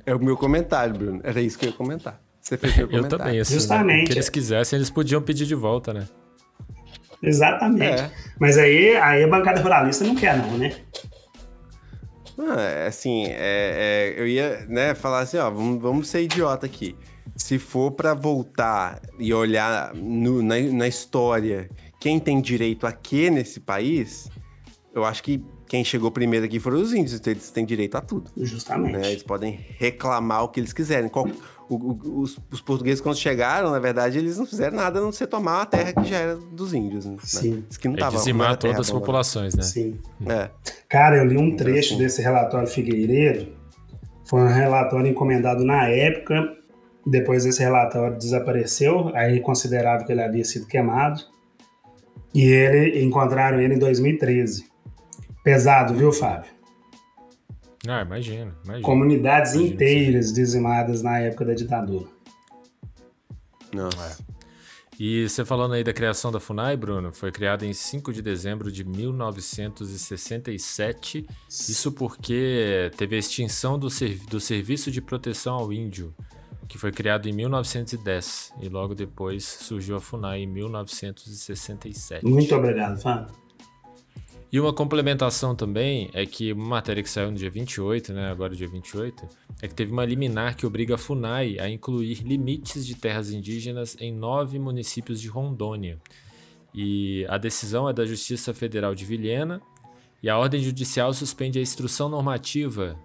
É o meu comentário, Bruno. Era isso que eu ia comentar. Você fez meu comentário. [LAUGHS] Eu também, assim, Justamente. O que eles quisessem, eles podiam pedir de volta, né? Exatamente. É. Mas aí, aí a bancada ruralista não quer, não, né? Ah, assim, é, é, eu ia né, falar assim, ó, vamos, vamos ser idiota aqui se for para voltar e olhar no, na, na história quem tem direito a quê nesse país, eu acho que quem chegou primeiro aqui foram os índios, então eles têm direito a tudo. Justamente. Né? Eles podem reclamar o que eles quiserem. Qual, o, o, os, os, portugueses, quando chegaram, na verdade, eles não fizeram nada a não ser tomar a terra que já era dos índios. Né? Sim. que não é tava, dizimar todas as populações, né? Sim. É. Cara, eu li um trecho então, assim, desse relatório Figueiredo. Foi um relatório encomendado na época depois esse relatório desapareceu, aí considerava que ele havia sido queimado. E ele encontraram ele em 2013. Pesado, viu, Fábio? Ah, imagina, imagina. Comunidades imagina inteiras dizimadas na época da ditadura. Não. É. E você falando aí da criação da FUNAI, Bruno, foi criada em 5 de dezembro de 1967. Isso porque teve a extinção do, do Serviço de Proteção ao Índio, que foi criado em 1910 e logo depois surgiu a FUNAI em 1967. Muito obrigado, Fábio. E uma complementação também é que uma matéria que saiu no dia 28, né, agora dia 28, é que teve uma liminar que obriga a FUNAI a incluir limites de terras indígenas em nove municípios de Rondônia. E a decisão é da Justiça Federal de Vilhena e a ordem judicial suspende a instrução normativa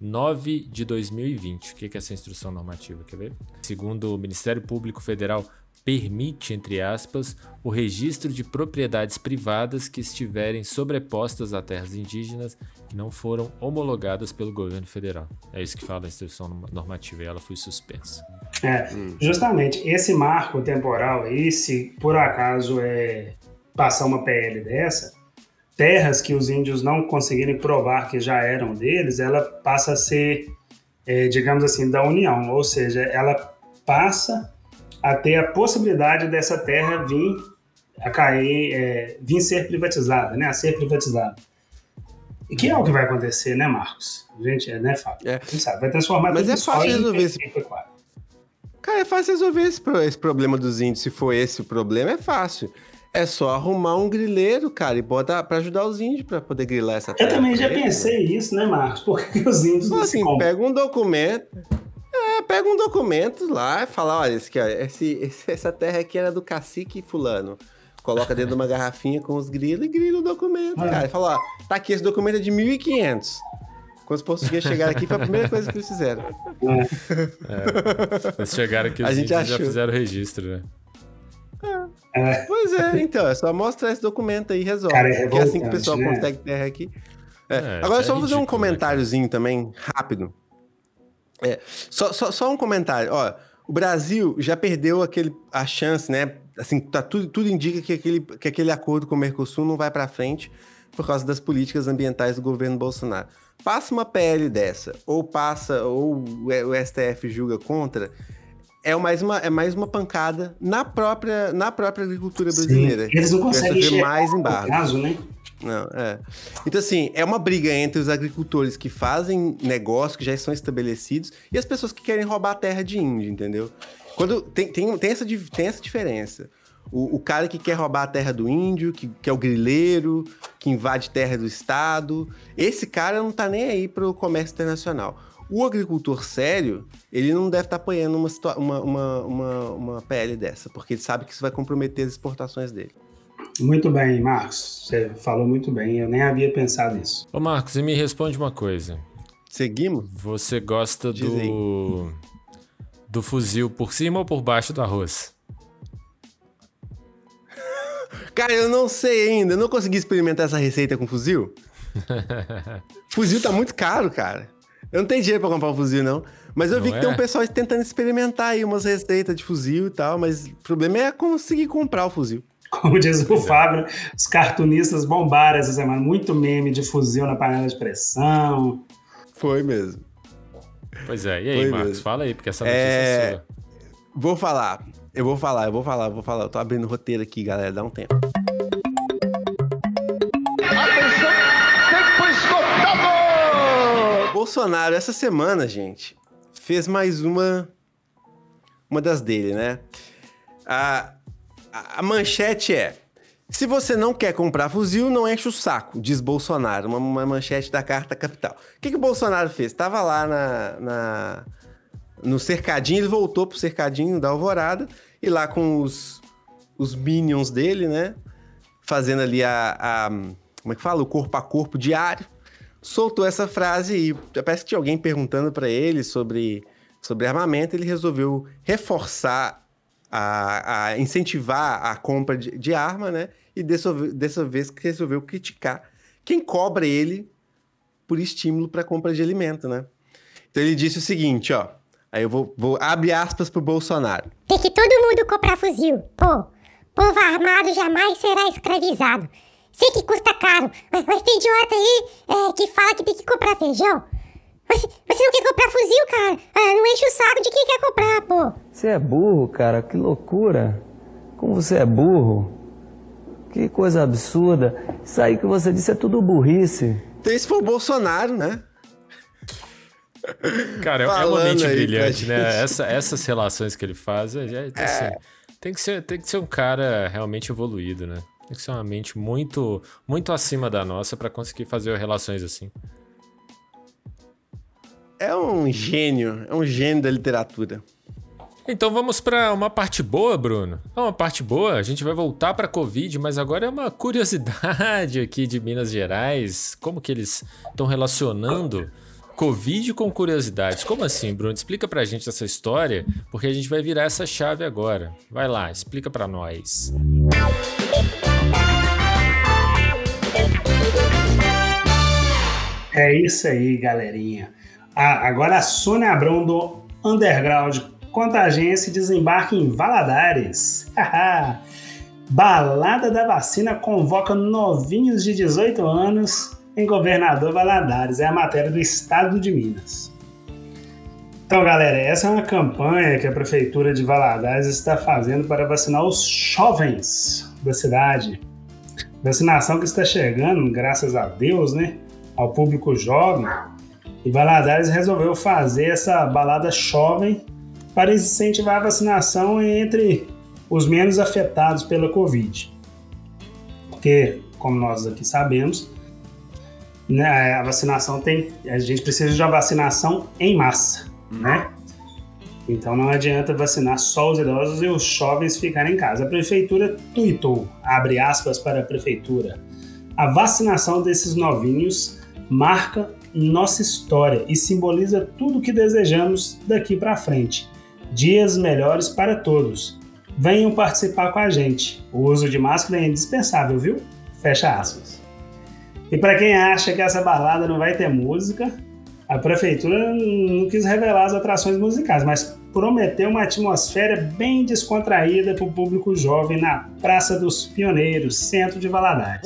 9 de 2020. O que é essa instrução normativa? Quer ver? Segundo o Ministério Público Federal, permite, entre aspas, o registro de propriedades privadas que estiverem sobrepostas a terras indígenas que não foram homologadas pelo governo federal. É isso que fala a instrução normativa e ela foi suspensa. É, justamente esse marco temporal aí, se por acaso é passar uma PL dessa, terras que os índios não conseguirem provar que já eram deles, ela passa a ser, é, digamos assim, da União, ou seja, ela passa a ter a possibilidade dessa terra vir a cair, é, vir ser privatizada, né, a ser privatizada. E que é o que vai acontecer, né, Marcos? A gente, é, né, Fábio? É. sabe, vai transformar Mas é fácil resolver esse- pecuária. Cara, é fácil resolver esse, esse problema dos índios. Se for esse o problema, é fácil. É só arrumar um grileiro, cara, e botar pra ajudar os índios pra poder grilar essa Eu terra. também já pensei isso, né, Marcos? [LAUGHS] Porque os índios Então, assim, pega um documento. É, pega um documento lá e fala: olha, esse aqui, ó, esse, esse- essa terra aqui era do cacique fulano. Coloca dentro de uma garrafinha com os grilos e grila o documento, É. cara. E fala: ó, tá aqui, esse documento é de 1500. Quando os portugueses chegaram aqui, foi a primeira coisa que eles fizeram. Eles chegaram aqui, os A gente já fizeram o registro, né? É. Pois é, então, é só mostrar esse documento aí e resolve. Cara, é Porque é assim que o pessoal né? consegue terra aqui. É. É, Agora, é só vou fazer um né, comentáriozinho também, rápido. É, só, só, só um comentário. Ó, o Brasil já perdeu aquele, a chance, né? Assim, tá, tudo, tudo indica que aquele, que aquele acordo com o Mercosul não vai para frente por causa das políticas ambientais do governo Bolsonaro. Passa uma PL dessa, ou passa, ou o o STF julga contra, é mais uma, é mais uma pancada na própria, na própria agricultura brasileira. Eles não conseguem mais embargo. caso, né? Não, é. Então, assim, é uma briga entre os agricultores que fazem negócio, que já estão estabelecidos, e as pessoas que querem roubar a terra de índio, entendeu? Quando tem, tem, tem, essa, tem essa diferença. O, o cara que quer roubar a terra do índio, que, que é o grileiro, que invade terra do Estado, esse cara não tá nem aí pro comércio internacional. O agricultor sério, ele não deve estar apoiando uma, uma, uma, uma, uma PL dessa, porque ele sabe que isso vai comprometer as exportações dele. Muito bem, Marcos. Você falou muito bem. Eu nem havia pensado nisso. Ô Marcos, e me responde uma coisa. Seguimos? Você gosta do do fuzil por cima ou por baixo do arroz? [LAUGHS] Cara, eu não sei ainda. Eu não consegui experimentar essa receita com fuzil. [LAUGHS] Fuzil tá muito caro, cara. Eu não tenho dinheiro pra comprar um fuzil, não. Mas eu Não vi que é? tem um pessoal tentando experimentar aí umas receitas de fuzil e tal. Mas o problema é conseguir comprar o fuzil. Como diz o Fábio, os cartunistas bombaram essa semana. Muito meme de fuzil na panela de pressão. Foi mesmo. Pois é, e aí, Foi Marcos? mesmo. Fala aí, porque essa notícia É, é sua. Vou falar. Eu vou falar, eu vou falar, eu vou falar. Eu tô abrindo o roteiro aqui, galera. Dá um tempo. Bolsonaro, essa semana, gente, fez mais uma. Uma das dele, né? A, a, manchete é: Se você não quer comprar fuzil, não enche o saco, diz Bolsonaro. Uma, uma manchete da Carta Capital. O que, que o Bolsonaro fez? Tava lá na, na- no cercadinho, ele voltou pro cercadinho da Alvorada e lá com os, os minions dele, né? Fazendo ali a, a- Como é que fala? O corpo a corpo diário. Soltou essa frase e parece que tinha alguém perguntando para ele sobre, sobre armamento. Ele resolveu reforçar, a, a incentivar a compra de, de arma, né? E dessa, dessa vez resolveu criticar quem cobra ele por estímulo para compra de alimento, né? Então ele disse o seguinte, ó. Aí eu vou, vou abrir aspas pro Bolsonaro. Tem que todo mundo comprar fuzil. Pô, povo armado jamais será escravizado. Sei que custa caro, mas, mas tem idiota aí é, que fala que tem que comprar feijão. Mas você não quer comprar fuzil, cara? Ah, não enche o saco de quem quer comprar, pô. Você é burro, cara, que loucura. Como você é burro. Que coisa absurda. Isso aí que você disse é tudo burrice. Então esse foi o Bolsonaro, né? Cara, é- é mente brilhante, né? Essa- essas relações que ele faz, é, é, assim, tem, que ser, tem que ser um cara realmente evoluído, né? Tem que ser uma mente muito, muito acima da nossa pra conseguir fazer relações assim. É um gênio, é um gênio da literatura. Então vamos pra uma parte boa, Bruno. É uma parte boa, a gente vai voltar pra Covid, mas agora é uma curiosidade aqui de Minas Gerais, como que eles estão relacionando Covid com curiosidades. Como assim, Bruno? Explica pra gente essa história, porque a gente vai virar essa chave agora. Vai lá, explica pra nós. É isso aí, galerinha. Ah, agora a Sônia Abrão do Underground Contagense desembarca em Valadares. Balada da Vacina convoca novinhos de 18 anos em Governador Valadares. É a matéria do Estado de Minas. Então, galera, essa é uma campanha que a Prefeitura de Valadares está fazendo para vacinar os jovens da cidade. Vacinação que está chegando, graças a Deus, né? Ao público jovem. E Valadares resolveu fazer essa balada jovem para incentivar a vacinação entre os menos afetados pela Covid. Porque, como nós aqui sabemos, né, a vacinação tem. A gente precisa de uma vacinação em massa, né? Então não adianta vacinar só os idosos e os jovens ficarem em casa. A prefeitura tuitou, abre aspas para a prefeitura. A vacinação desses novinhos marca nossa história e simboliza tudo o que desejamos daqui para frente. Dias melhores para todos. Venham participar com a gente. O uso de máscara é indispensável, viu? Fecha aspas. E para quem acha que essa balada não vai ter música, a prefeitura não quis revelar as atrações musicais, mas prometeu uma atmosfera bem descontraída para o público jovem na Praça dos Pioneiros, centro de Valadares.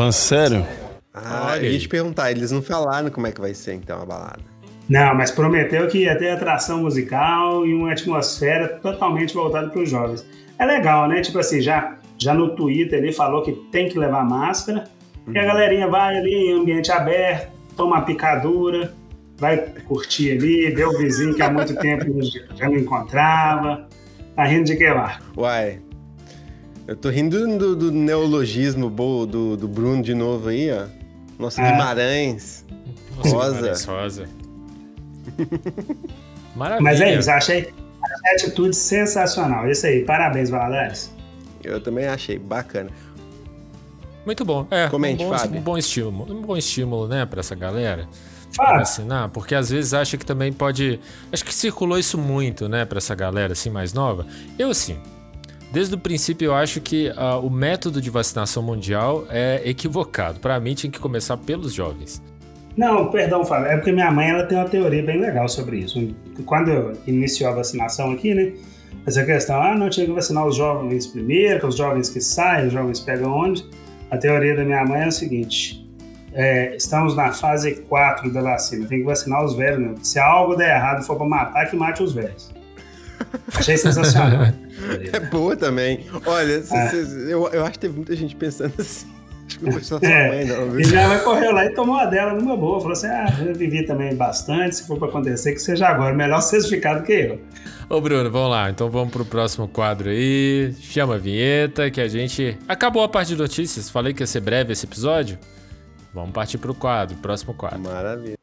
Falando sério? Ah, eu ia te perguntar, eles não falaram como é que vai ser então a balada. Não, mas prometeu que ia ter atração musical e uma atmosfera totalmente voltada para os jovens. É legal, né? Tipo assim, já, já no Twitter ele falou que tem que levar máscara, e a galerinha vai ali em ambiente aberto, toma uma picadura, vai curtir ali, vê o vizinho que há muito tempo já não encontrava. Tá rindo de que lá? Uai, eu tô rindo do, do neologismo bo- do, do Bruno de novo aí, ó. Nosso É. Guimarães. Nossa, Rosa. Guimarães Rosa. [LAUGHS] Maravilha. Mas é isso, achei, achei a atitude sensacional. Isso aí, parabéns, Valadares. Eu também achei bacana. Muito bom. É, Comente, um bom, Fábio. um bom estímulo. Um bom estímulo, né, pra essa galera. Fábio. Vacinar, porque às vezes acha que também pode. Acho que circulou isso muito, né, pra essa galera assim mais nova. Eu, assim, desde o princípio eu acho que ah, o método de vacinação mundial é equivocado. Pra mim tinha que começar pelos jovens. Não, perdão, Fábio. É porque minha mãe ela tem uma teoria bem legal sobre isso. Quando iniciou a vacinação aqui, né? Essa questão, ah, não tinha que vacinar os jovens primeiro, que os jovens que saem, os jovens pegam onde. A teoria da minha mãe é o seguinte: é, estamos na fase 4 da vacina, tem que vacinar os velhos, né? Se algo der errado for pra matar, que mate os velhos. Achei sensacional. [LAUGHS] É boa também. Olha, cê- É. cê- eu, eu acho que teve muita gente pensando assim. Acho que não foi só sua É, mãe, não. E minha mãe correu lá e tomou a dela numa boa. Falou assim: ah, eu vivi também bastante, se for pra acontecer, que seja agora. Melhor vocês ficar do que eu. Ô, Bruno, vamos lá. Então vamos pro próximo quadro aí. Chama a vinheta que a gente. Acabou a parte de notícias. Falei que ia ser breve esse episódio. Vamos partir pro quadro, próximo quadro. Maravilha.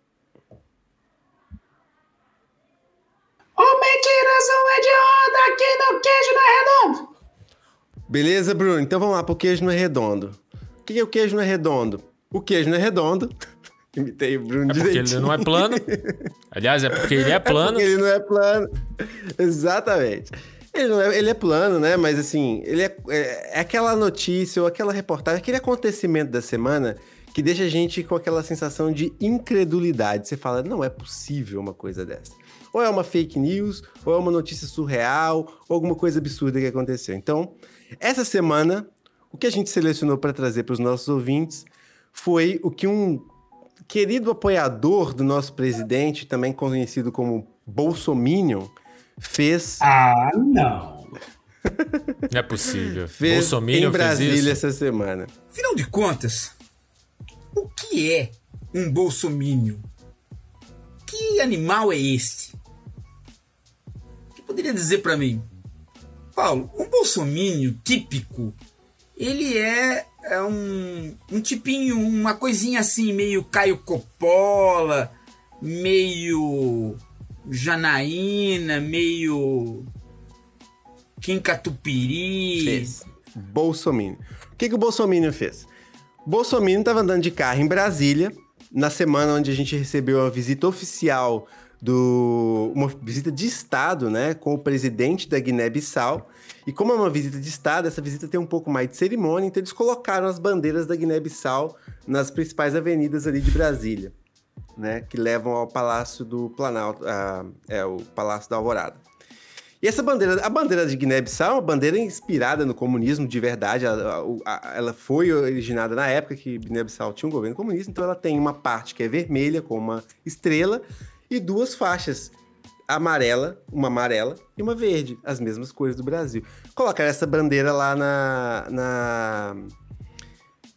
O mentiroso é de onda aqui no queijo não é redondo. Beleza, Bruno? Então vamos lá pro queijo não é redondo. O que é o queijo não é redondo? O queijo não é redondo. [LAUGHS] Imitei o Bruno É porque direitinho. ele não é plano. [LAUGHS] Aliás, é porque ele é É plano. porque ele não é plano. [LAUGHS] Exatamente. Ele, não é, ele é plano, né? Mas assim, ele é, é, é aquela notícia ou aquela reportagem, aquele acontecimento da semana que deixa a gente com aquela sensação de incredulidade. Você fala, não é possível uma coisa dessa. Ou é uma fake news, ou é uma notícia surreal, ou alguma coisa absurda que aconteceu. Então, essa semana, o que a gente selecionou para trazer para os nossos ouvintes foi o que um querido apoiador do nosso presidente, também conhecido como Bolsominion, fez, Ah, não. [LAUGHS] Não é possível. [LAUGHS] fez Bolsominion em Brasília fez isso. essa semana. Afinal de contas, o que é um bolsomínio? Que animal é este? Poderia dizer para mim, Paulo, um bolsomínio típico ele é, é um, um tipinho, uma coisinha assim, meio Caio Coppola, meio Janaína, meio Kim Catupiry. Fez. Bolsonaro. O que, que o Bolsonaro fez? Bolsonaro estava andando de carro em Brasília, na semana onde a gente recebeu a visita oficial do. uma visita de Estado, né? Com o presidente da Guiné-Bissau. E como é uma visita de Estado, essa visita tem um pouco mais de cerimônia, então eles colocaram as bandeiras da Guiné-Bissau nas principais avenidas ali de Brasília, né? Que levam ao Palácio do Planalto, a, é o Palácio da Alvorada. E essa bandeira, a bandeira de Guiné-Bissau é uma bandeira inspirada no comunismo de verdade. Ela, ela foi originada na época que Guiné-Bissau tinha um governo comunista, então ela tem uma parte que é vermelha, com uma estrela, e duas faixas. Amarela, uma amarela e uma verde, as mesmas cores do Brasil. Colocaram essa bandeira lá na. na...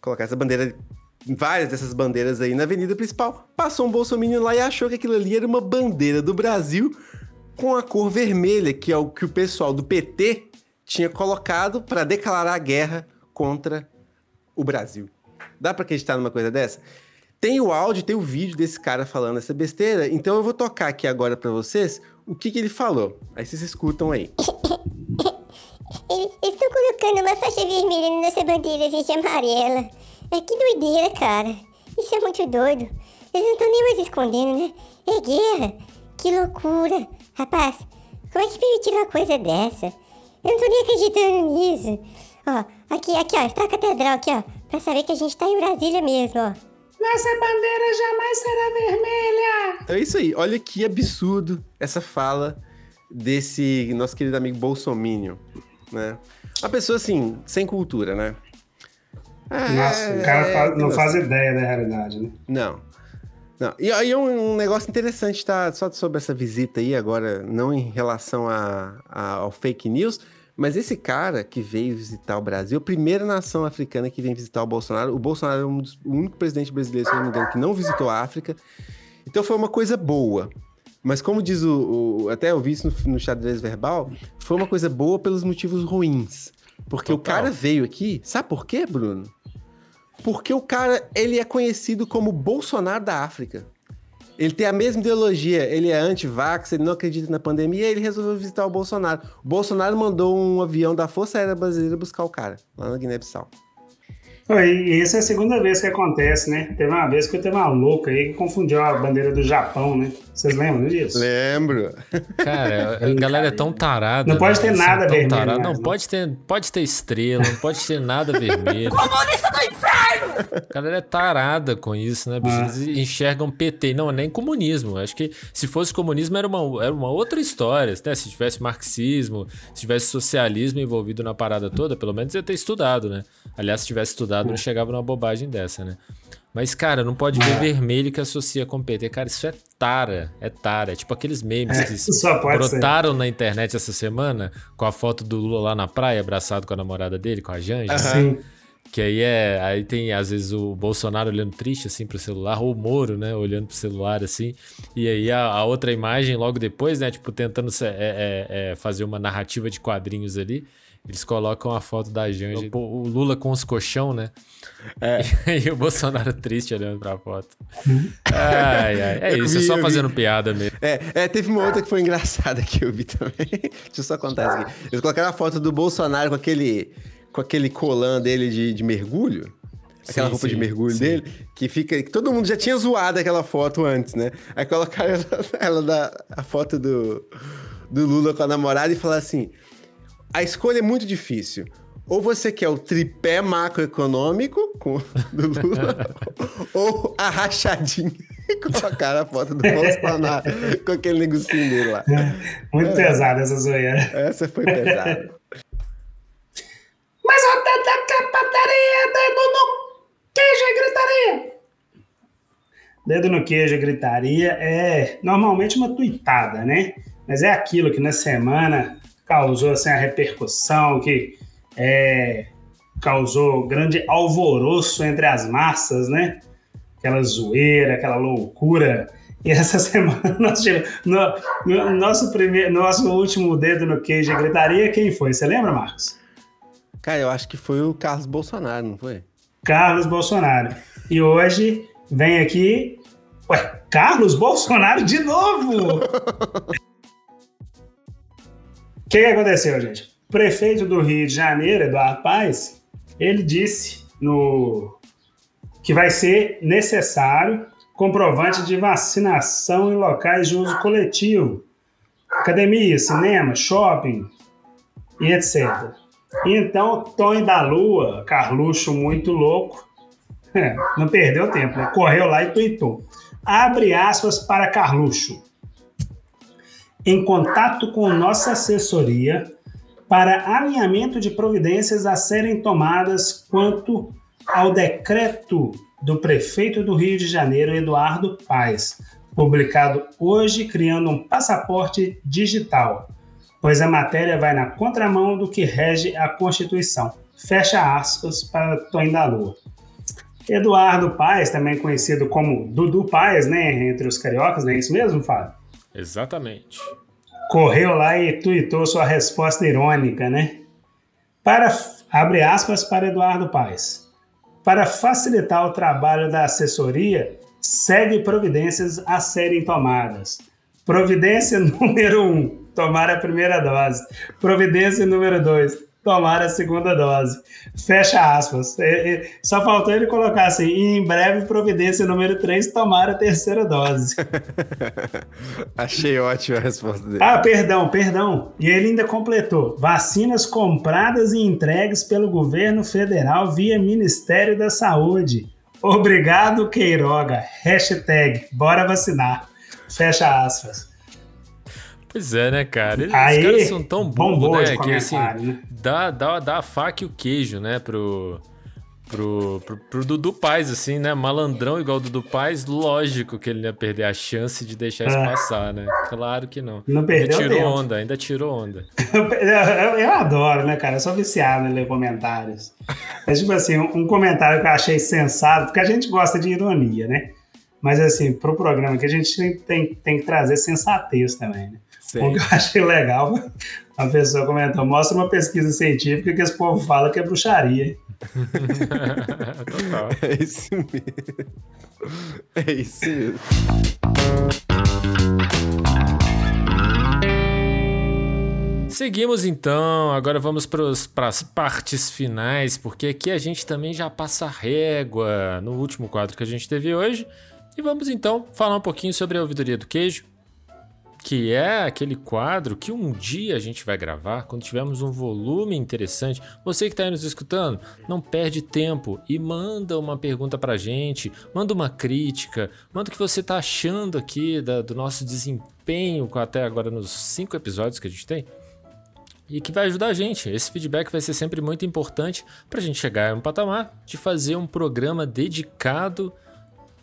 Colocar essa bandeira. Várias dessas bandeiras aí na avenida principal. Passou um bolsominion lá e achou que aquilo ali era uma bandeira do Brasil com a cor vermelha, que é o que o pessoal do PT tinha colocado para declarar a guerra contra o Brasil. Dá pra acreditar numa coisa dessa? Tem o áudio, tem o vídeo desse cara falando essa besteira, então eu vou tocar aqui agora pra vocês o que, que ele falou. Aí vocês escutam aí. [COUGHS] Eles estão colocando uma faixa vermelha na nossa bandeira verde e amarela. É que doideira, cara. Isso é muito doido. Eles não estão nem mais escondendo, né? É guerra. Que loucura. Rapaz, como é que permitiram uma coisa dessa? Eu não tô nem acreditando nisso. Ó, aqui, aqui, ó. Está a catedral aqui, ó. Pra saber que a gente tá em Brasília mesmo, ó. Nossa bandeira jamais será vermelha! Então é isso aí. Olha que absurdo essa fala desse nosso querido amigo Bolsominion, né? Uma pessoa assim, sem cultura, né? Nossa, o cara é, faz- não faz ideia da realidade, né? Não. Não. E aí um, um negócio interessante, tá? Só sobre essa visita aí, agora, não em relação a, a- ao fake news, mas esse cara que veio visitar o Brasil, a primeira nação africana que vem visitar o Bolsonaro, o Bolsonaro é um dos- o único presidente brasileiro, se não me engano, que não visitou a África. Então foi uma coisa boa. Mas como diz o. o- até eu vi isso no, no xadrez verbal, foi uma coisa boa pelos motivos ruins. Porque o cara veio aqui, sabe por quê, Bruno? Porque o cara, ele é conhecido como Bolsonaro da África. Ele tem a mesma ideologia, ele é anti-vax, ele não acredita na pandemia, ele resolveu visitar o Bolsonaro. O Bolsonaro mandou um avião da Força Aérea Brasileira buscar o cara, lá na Guiné-Bissau. E essa é a segunda vez que acontece, né? Teve uma vez que teve uma louca aí que confundiu a bandeira do Japão, né? Vocês lembram disso? Lembro. Cara, [LAUGHS] a galera é tão tarada. Não pode né? ter Eles nada tão vermelho tarada. mais, Não, né? pode ter, pode ter estrela, não pode ter nada vermelho. [LAUGHS] Comunista do inferno! A galera é tarada com isso, né, bicho? Eles enxergam PT. Não, é nem comunismo. Acho que se fosse comunismo era uma, era uma outra história. Né? Se tivesse marxismo, se tivesse socialismo envolvido na parada toda, pelo menos ia ter estudado, né? Aliás, se tivesse estudado, não chegava numa bobagem dessa, né? Mas, cara, não pode ver vermelho que associa com PT. Cara, isso é tara. É tara. É tipo aqueles memes É, que [LAUGHS] pode ser. brotaram na internet essa semana com a foto do Lula lá na praia, abraçado com a namorada dele, com a Janja. Sim. Que aí é. Aí tem, às vezes, o Bolsonaro olhando triste, assim, pro celular, ou o Moro, né, olhando pro celular, assim. E aí a, a outra imagem, logo depois, né, tipo, tentando é, é, é, fazer uma narrativa de quadrinhos ali. Eles colocam a foto da Janja, o Lula com os colchão, né? [LAUGHS] E, e o Bolsonaro triste olhando pra foto. [LAUGHS] Ai, ai. É Eu isso, é vi, só eu vi. fazendo piada mesmo. É, é, teve uma outra que foi engraçada que eu vi também. [LAUGHS] Deixa eu só contar isso aqui. Eles colocaram a foto do Bolsonaro com aquele, com aquele colã dele de, de mergulho. Aquela Sim, roupa de sim, mergulho sim. dele, que fica. que todo mundo já tinha zoado aquela foto antes, né? Aí colocaram ela, ela da, a foto do, do Lula com a namorada e falaram assim: a escolha é muito difícil. Ou você quer o tripé macroeconômico com, [LAUGHS] do Lula, [LAUGHS] ou a rachadinha. [LAUGHS] Colocaram a foto do Bolsonaro com aquele negocinho dele lá. Muito É. pesada essa zoeira. Essa foi pesada. Mas o dedo da capataria, dedo no queijo e gritaria. Dedo no queijo e gritaria é normalmente uma tuitada, né? Mas é aquilo que na semana causou assim, a repercussão, que é, causou grande alvoroço entre as massas, né? Aquela zoeira, aquela loucura. E essa [LAUGHS] semana nós tivemos. No, no- nosso, primeiro, nosso último dedo no queijo gritaria, quem foi? Você lembra, Marcos? Cara, eu acho que foi o Carlos Bolsonaro, não foi? Carlos Bolsonaro. E hoje vem aqui. Ué, Carlos Bolsonaro de novo! [LAUGHS] O que, que aconteceu, gente? O prefeito do Rio de Janeiro, Eduardo Paes, ele disse no que vai ser necessário comprovante de vacinação em locais de uso coletivo, academia, cinema, shopping e etc. Então, Tony da Lua, Carluxo muito louco, [LAUGHS] é, não perdeu tempo, né? correu lá e tweetou. Abre aspas para Carluxo. Em contato com nossa assessoria para alinhamento de providências a serem tomadas quanto ao decreto do prefeito do Rio de Janeiro, Eduardo Paes, publicado hoje criando um passaporte digital, pois a matéria vai na contramão do que rege a Constituição. Fecha aspas para Tony da Lua. Eduardo Paes, também conhecido como Dudu Paes, né, entre os cariocas, não é isso mesmo, Fábio? Exatamente. Correu lá e tuitou sua resposta irônica, né? Para, abre aspas para Eduardo Paes. Para facilitar o trabalho da assessoria, segue providências a serem tomadas. Providência [LAUGHS] número 1, um, tomar a primeira dose. Providência número 2, tomar a segunda dose. Fecha aspas. Só faltou ele colocar assim: em breve, providência número 3, tomar a terceira dose. [LAUGHS] Achei ótima a resposta dele. Ah, perdão, perdão. E ele ainda completou: vacinas compradas e entregues pelo governo federal via Ministério da Saúde. Obrigado, Queiroga. Hashtag bora vacinar. Fecha aspas. Pois é, né, cara? Eles, Aí, os caras são tão burros, né? Que assim, né? Dá, dá, dá a faca e o queijo, né, pro, pro, pro, pro Dudu Paz, assim, né? Malandrão igual o Dudu Paz, lógico que ele ia perder a chance de deixar isso É. passar, né? Claro que não. Não perdeu ainda tirou onda, ainda tirou onda. [LAUGHS] Eu, eu- eu adoro, né, cara? Eu sou viciado em ler comentários. Mas, tipo assim, um, um comentário que eu achei sensato, porque a gente gosta de ironia, né? Mas, assim, pro programa aqui, a gente tem, tem, tem que trazer sensatez também, né? Um que eu achei legal, uma pessoa comentou, mostra uma pesquisa científica que esse povo fala que é bruxaria. Total. [LAUGHS] É isso mesmo. É isso mesmo. Seguimos então, agora vamos para as partes finais, porque aqui a gente também já passa régua no último quadro que a gente teve hoje. E vamos então falar um pouquinho sobre a ouvidoria do queijo, que é aquele quadro que um dia a gente vai gravar quando tivermos um volume interessante. Você que está aí nos escutando, não perde tempo e manda uma pergunta para a gente, manda uma crítica, manda o que você está achando aqui da- do nosso desempenho até agora nos cinco episódios que a gente tem e que vai ajudar a gente. Esse feedback vai ser sempre muito importante para a gente chegar a um patamar de fazer um programa dedicado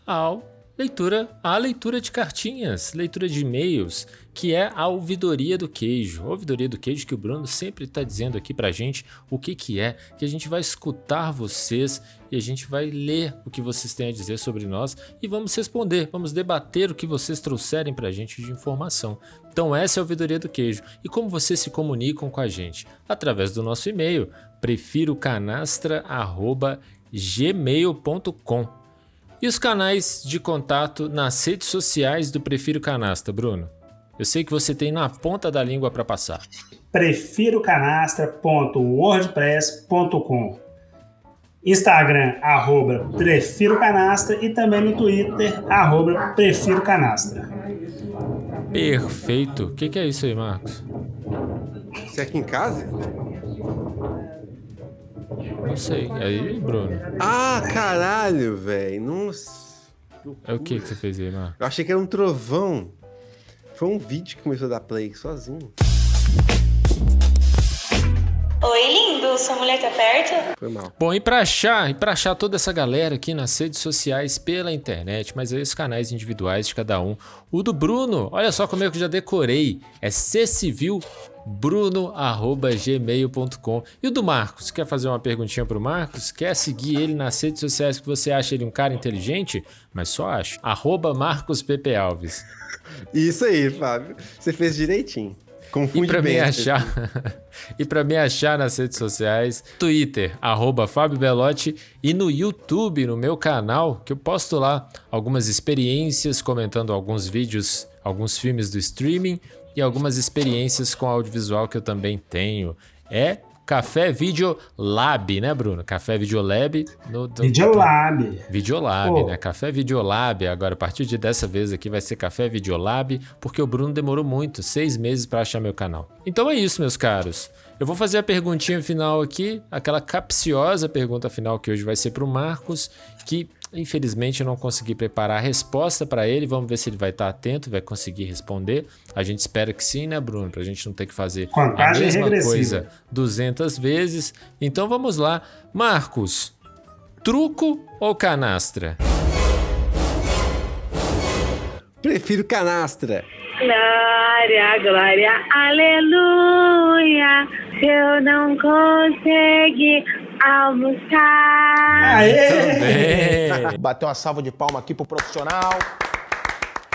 ao leitura, à leitura de cartinhas, leitura de e-mails, que é a ouvidoria do queijo. A ouvidoria do queijo que o Bruno sempre está dizendo aqui para a gente o que, que é, que a gente vai escutar vocês e a gente vai ler o que vocês têm a dizer sobre nós e vamos responder, vamos debater o que vocês trouxerem para a gente de informação. Então essa é a ouvidoria do queijo. E como vocês se comunicam com a gente? Através do nosso e-mail, prefirocanastra@gmail.com. E os canais de contato nas redes sociais do Prefiro Canastra, Bruno? Eu sei que você tem na ponta da língua para passar. prefirocanastra.wordpress.com Instagram, arroba Prefiro Canastra e também no Twitter, arroba Prefiro Canastra. Perfeito. O que, que é isso aí, Marcos? Você é aqui em casa? Não sei. Aí, Bruno? Ah, caralho, velho. Nossa. É o que, que você fez aí, Marcos? Eu achei que era um trovão. Foi um vídeo que começou a dar play sozinho. Oi, lindo, sua mulher tá perto? Foi mal. Bom, e pra achar, e pra achar toda essa galera aqui nas redes sociais pela internet, mas aí os canais individuais de cada um. O do Bruno, olha só como é que eu já decorei. É ccivilbruno@gmail.com. E o do Marcos, quer fazer uma perguntinha pro Marcos? Quer seguir ele nas redes sociais que você acha ele um cara inteligente? Mas só acho. Arroba Marcos Pepe Alves. [LAUGHS] Isso aí, Fábio. Você fez direitinho. Confunde e pra bem me achar [LAUGHS] E para me achar nas redes sociais, Twitter, arroba Fábio Belotti e no YouTube, no meu canal, que eu posto lá algumas experiências, comentando alguns vídeos, alguns filmes do streaming e algumas experiências com audiovisual que eu também tenho. É Café Video Lab, né, Bruno? Café Videolab. No, no, Videolab. Videolab, Pô. né? Café Videolab. Agora, a partir de dessa vez aqui, vai ser Café Videolab, porque o Bruno demorou muito, seis meses para achar meu canal. Então é isso, meus caros. Eu vou fazer a perguntinha final aqui, aquela capciosa pergunta final que hoje vai ser para o Marcos, que Infelizmente eu não consegui preparar a resposta para ele. Vamos ver se ele vai estar atento, vai conseguir responder. A gente espera que sim, né, Bruno? Para a gente não ter que fazer Contagem a mesma regressiva. coisa 200 vezes. Então vamos lá. Marcos, truco ou canastra? Prefiro canastra. Glória, glória, aleluia. Eu não consegui almoçar. Aê! Bateu uma salva de palma aqui pro profissional.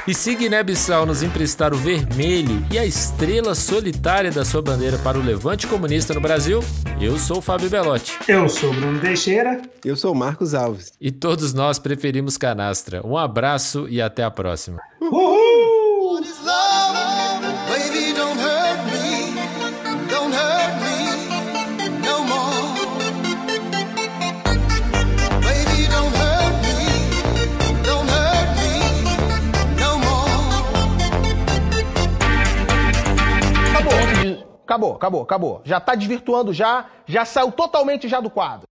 E se Guiné-Bissau nos emprestar o vermelho e a estrela solitária da sua bandeira para o levante comunista no Brasil, eu sou o Fábio Belotti. Eu sou o Bruno Teixeira. Eu sou o Marcos Alves. E todos nós preferimos canastra. Um abraço e até a próxima. Uhul! Acabou, acabou, acabou. Já tá desvirtuando já, já saiu totalmente já do quadro.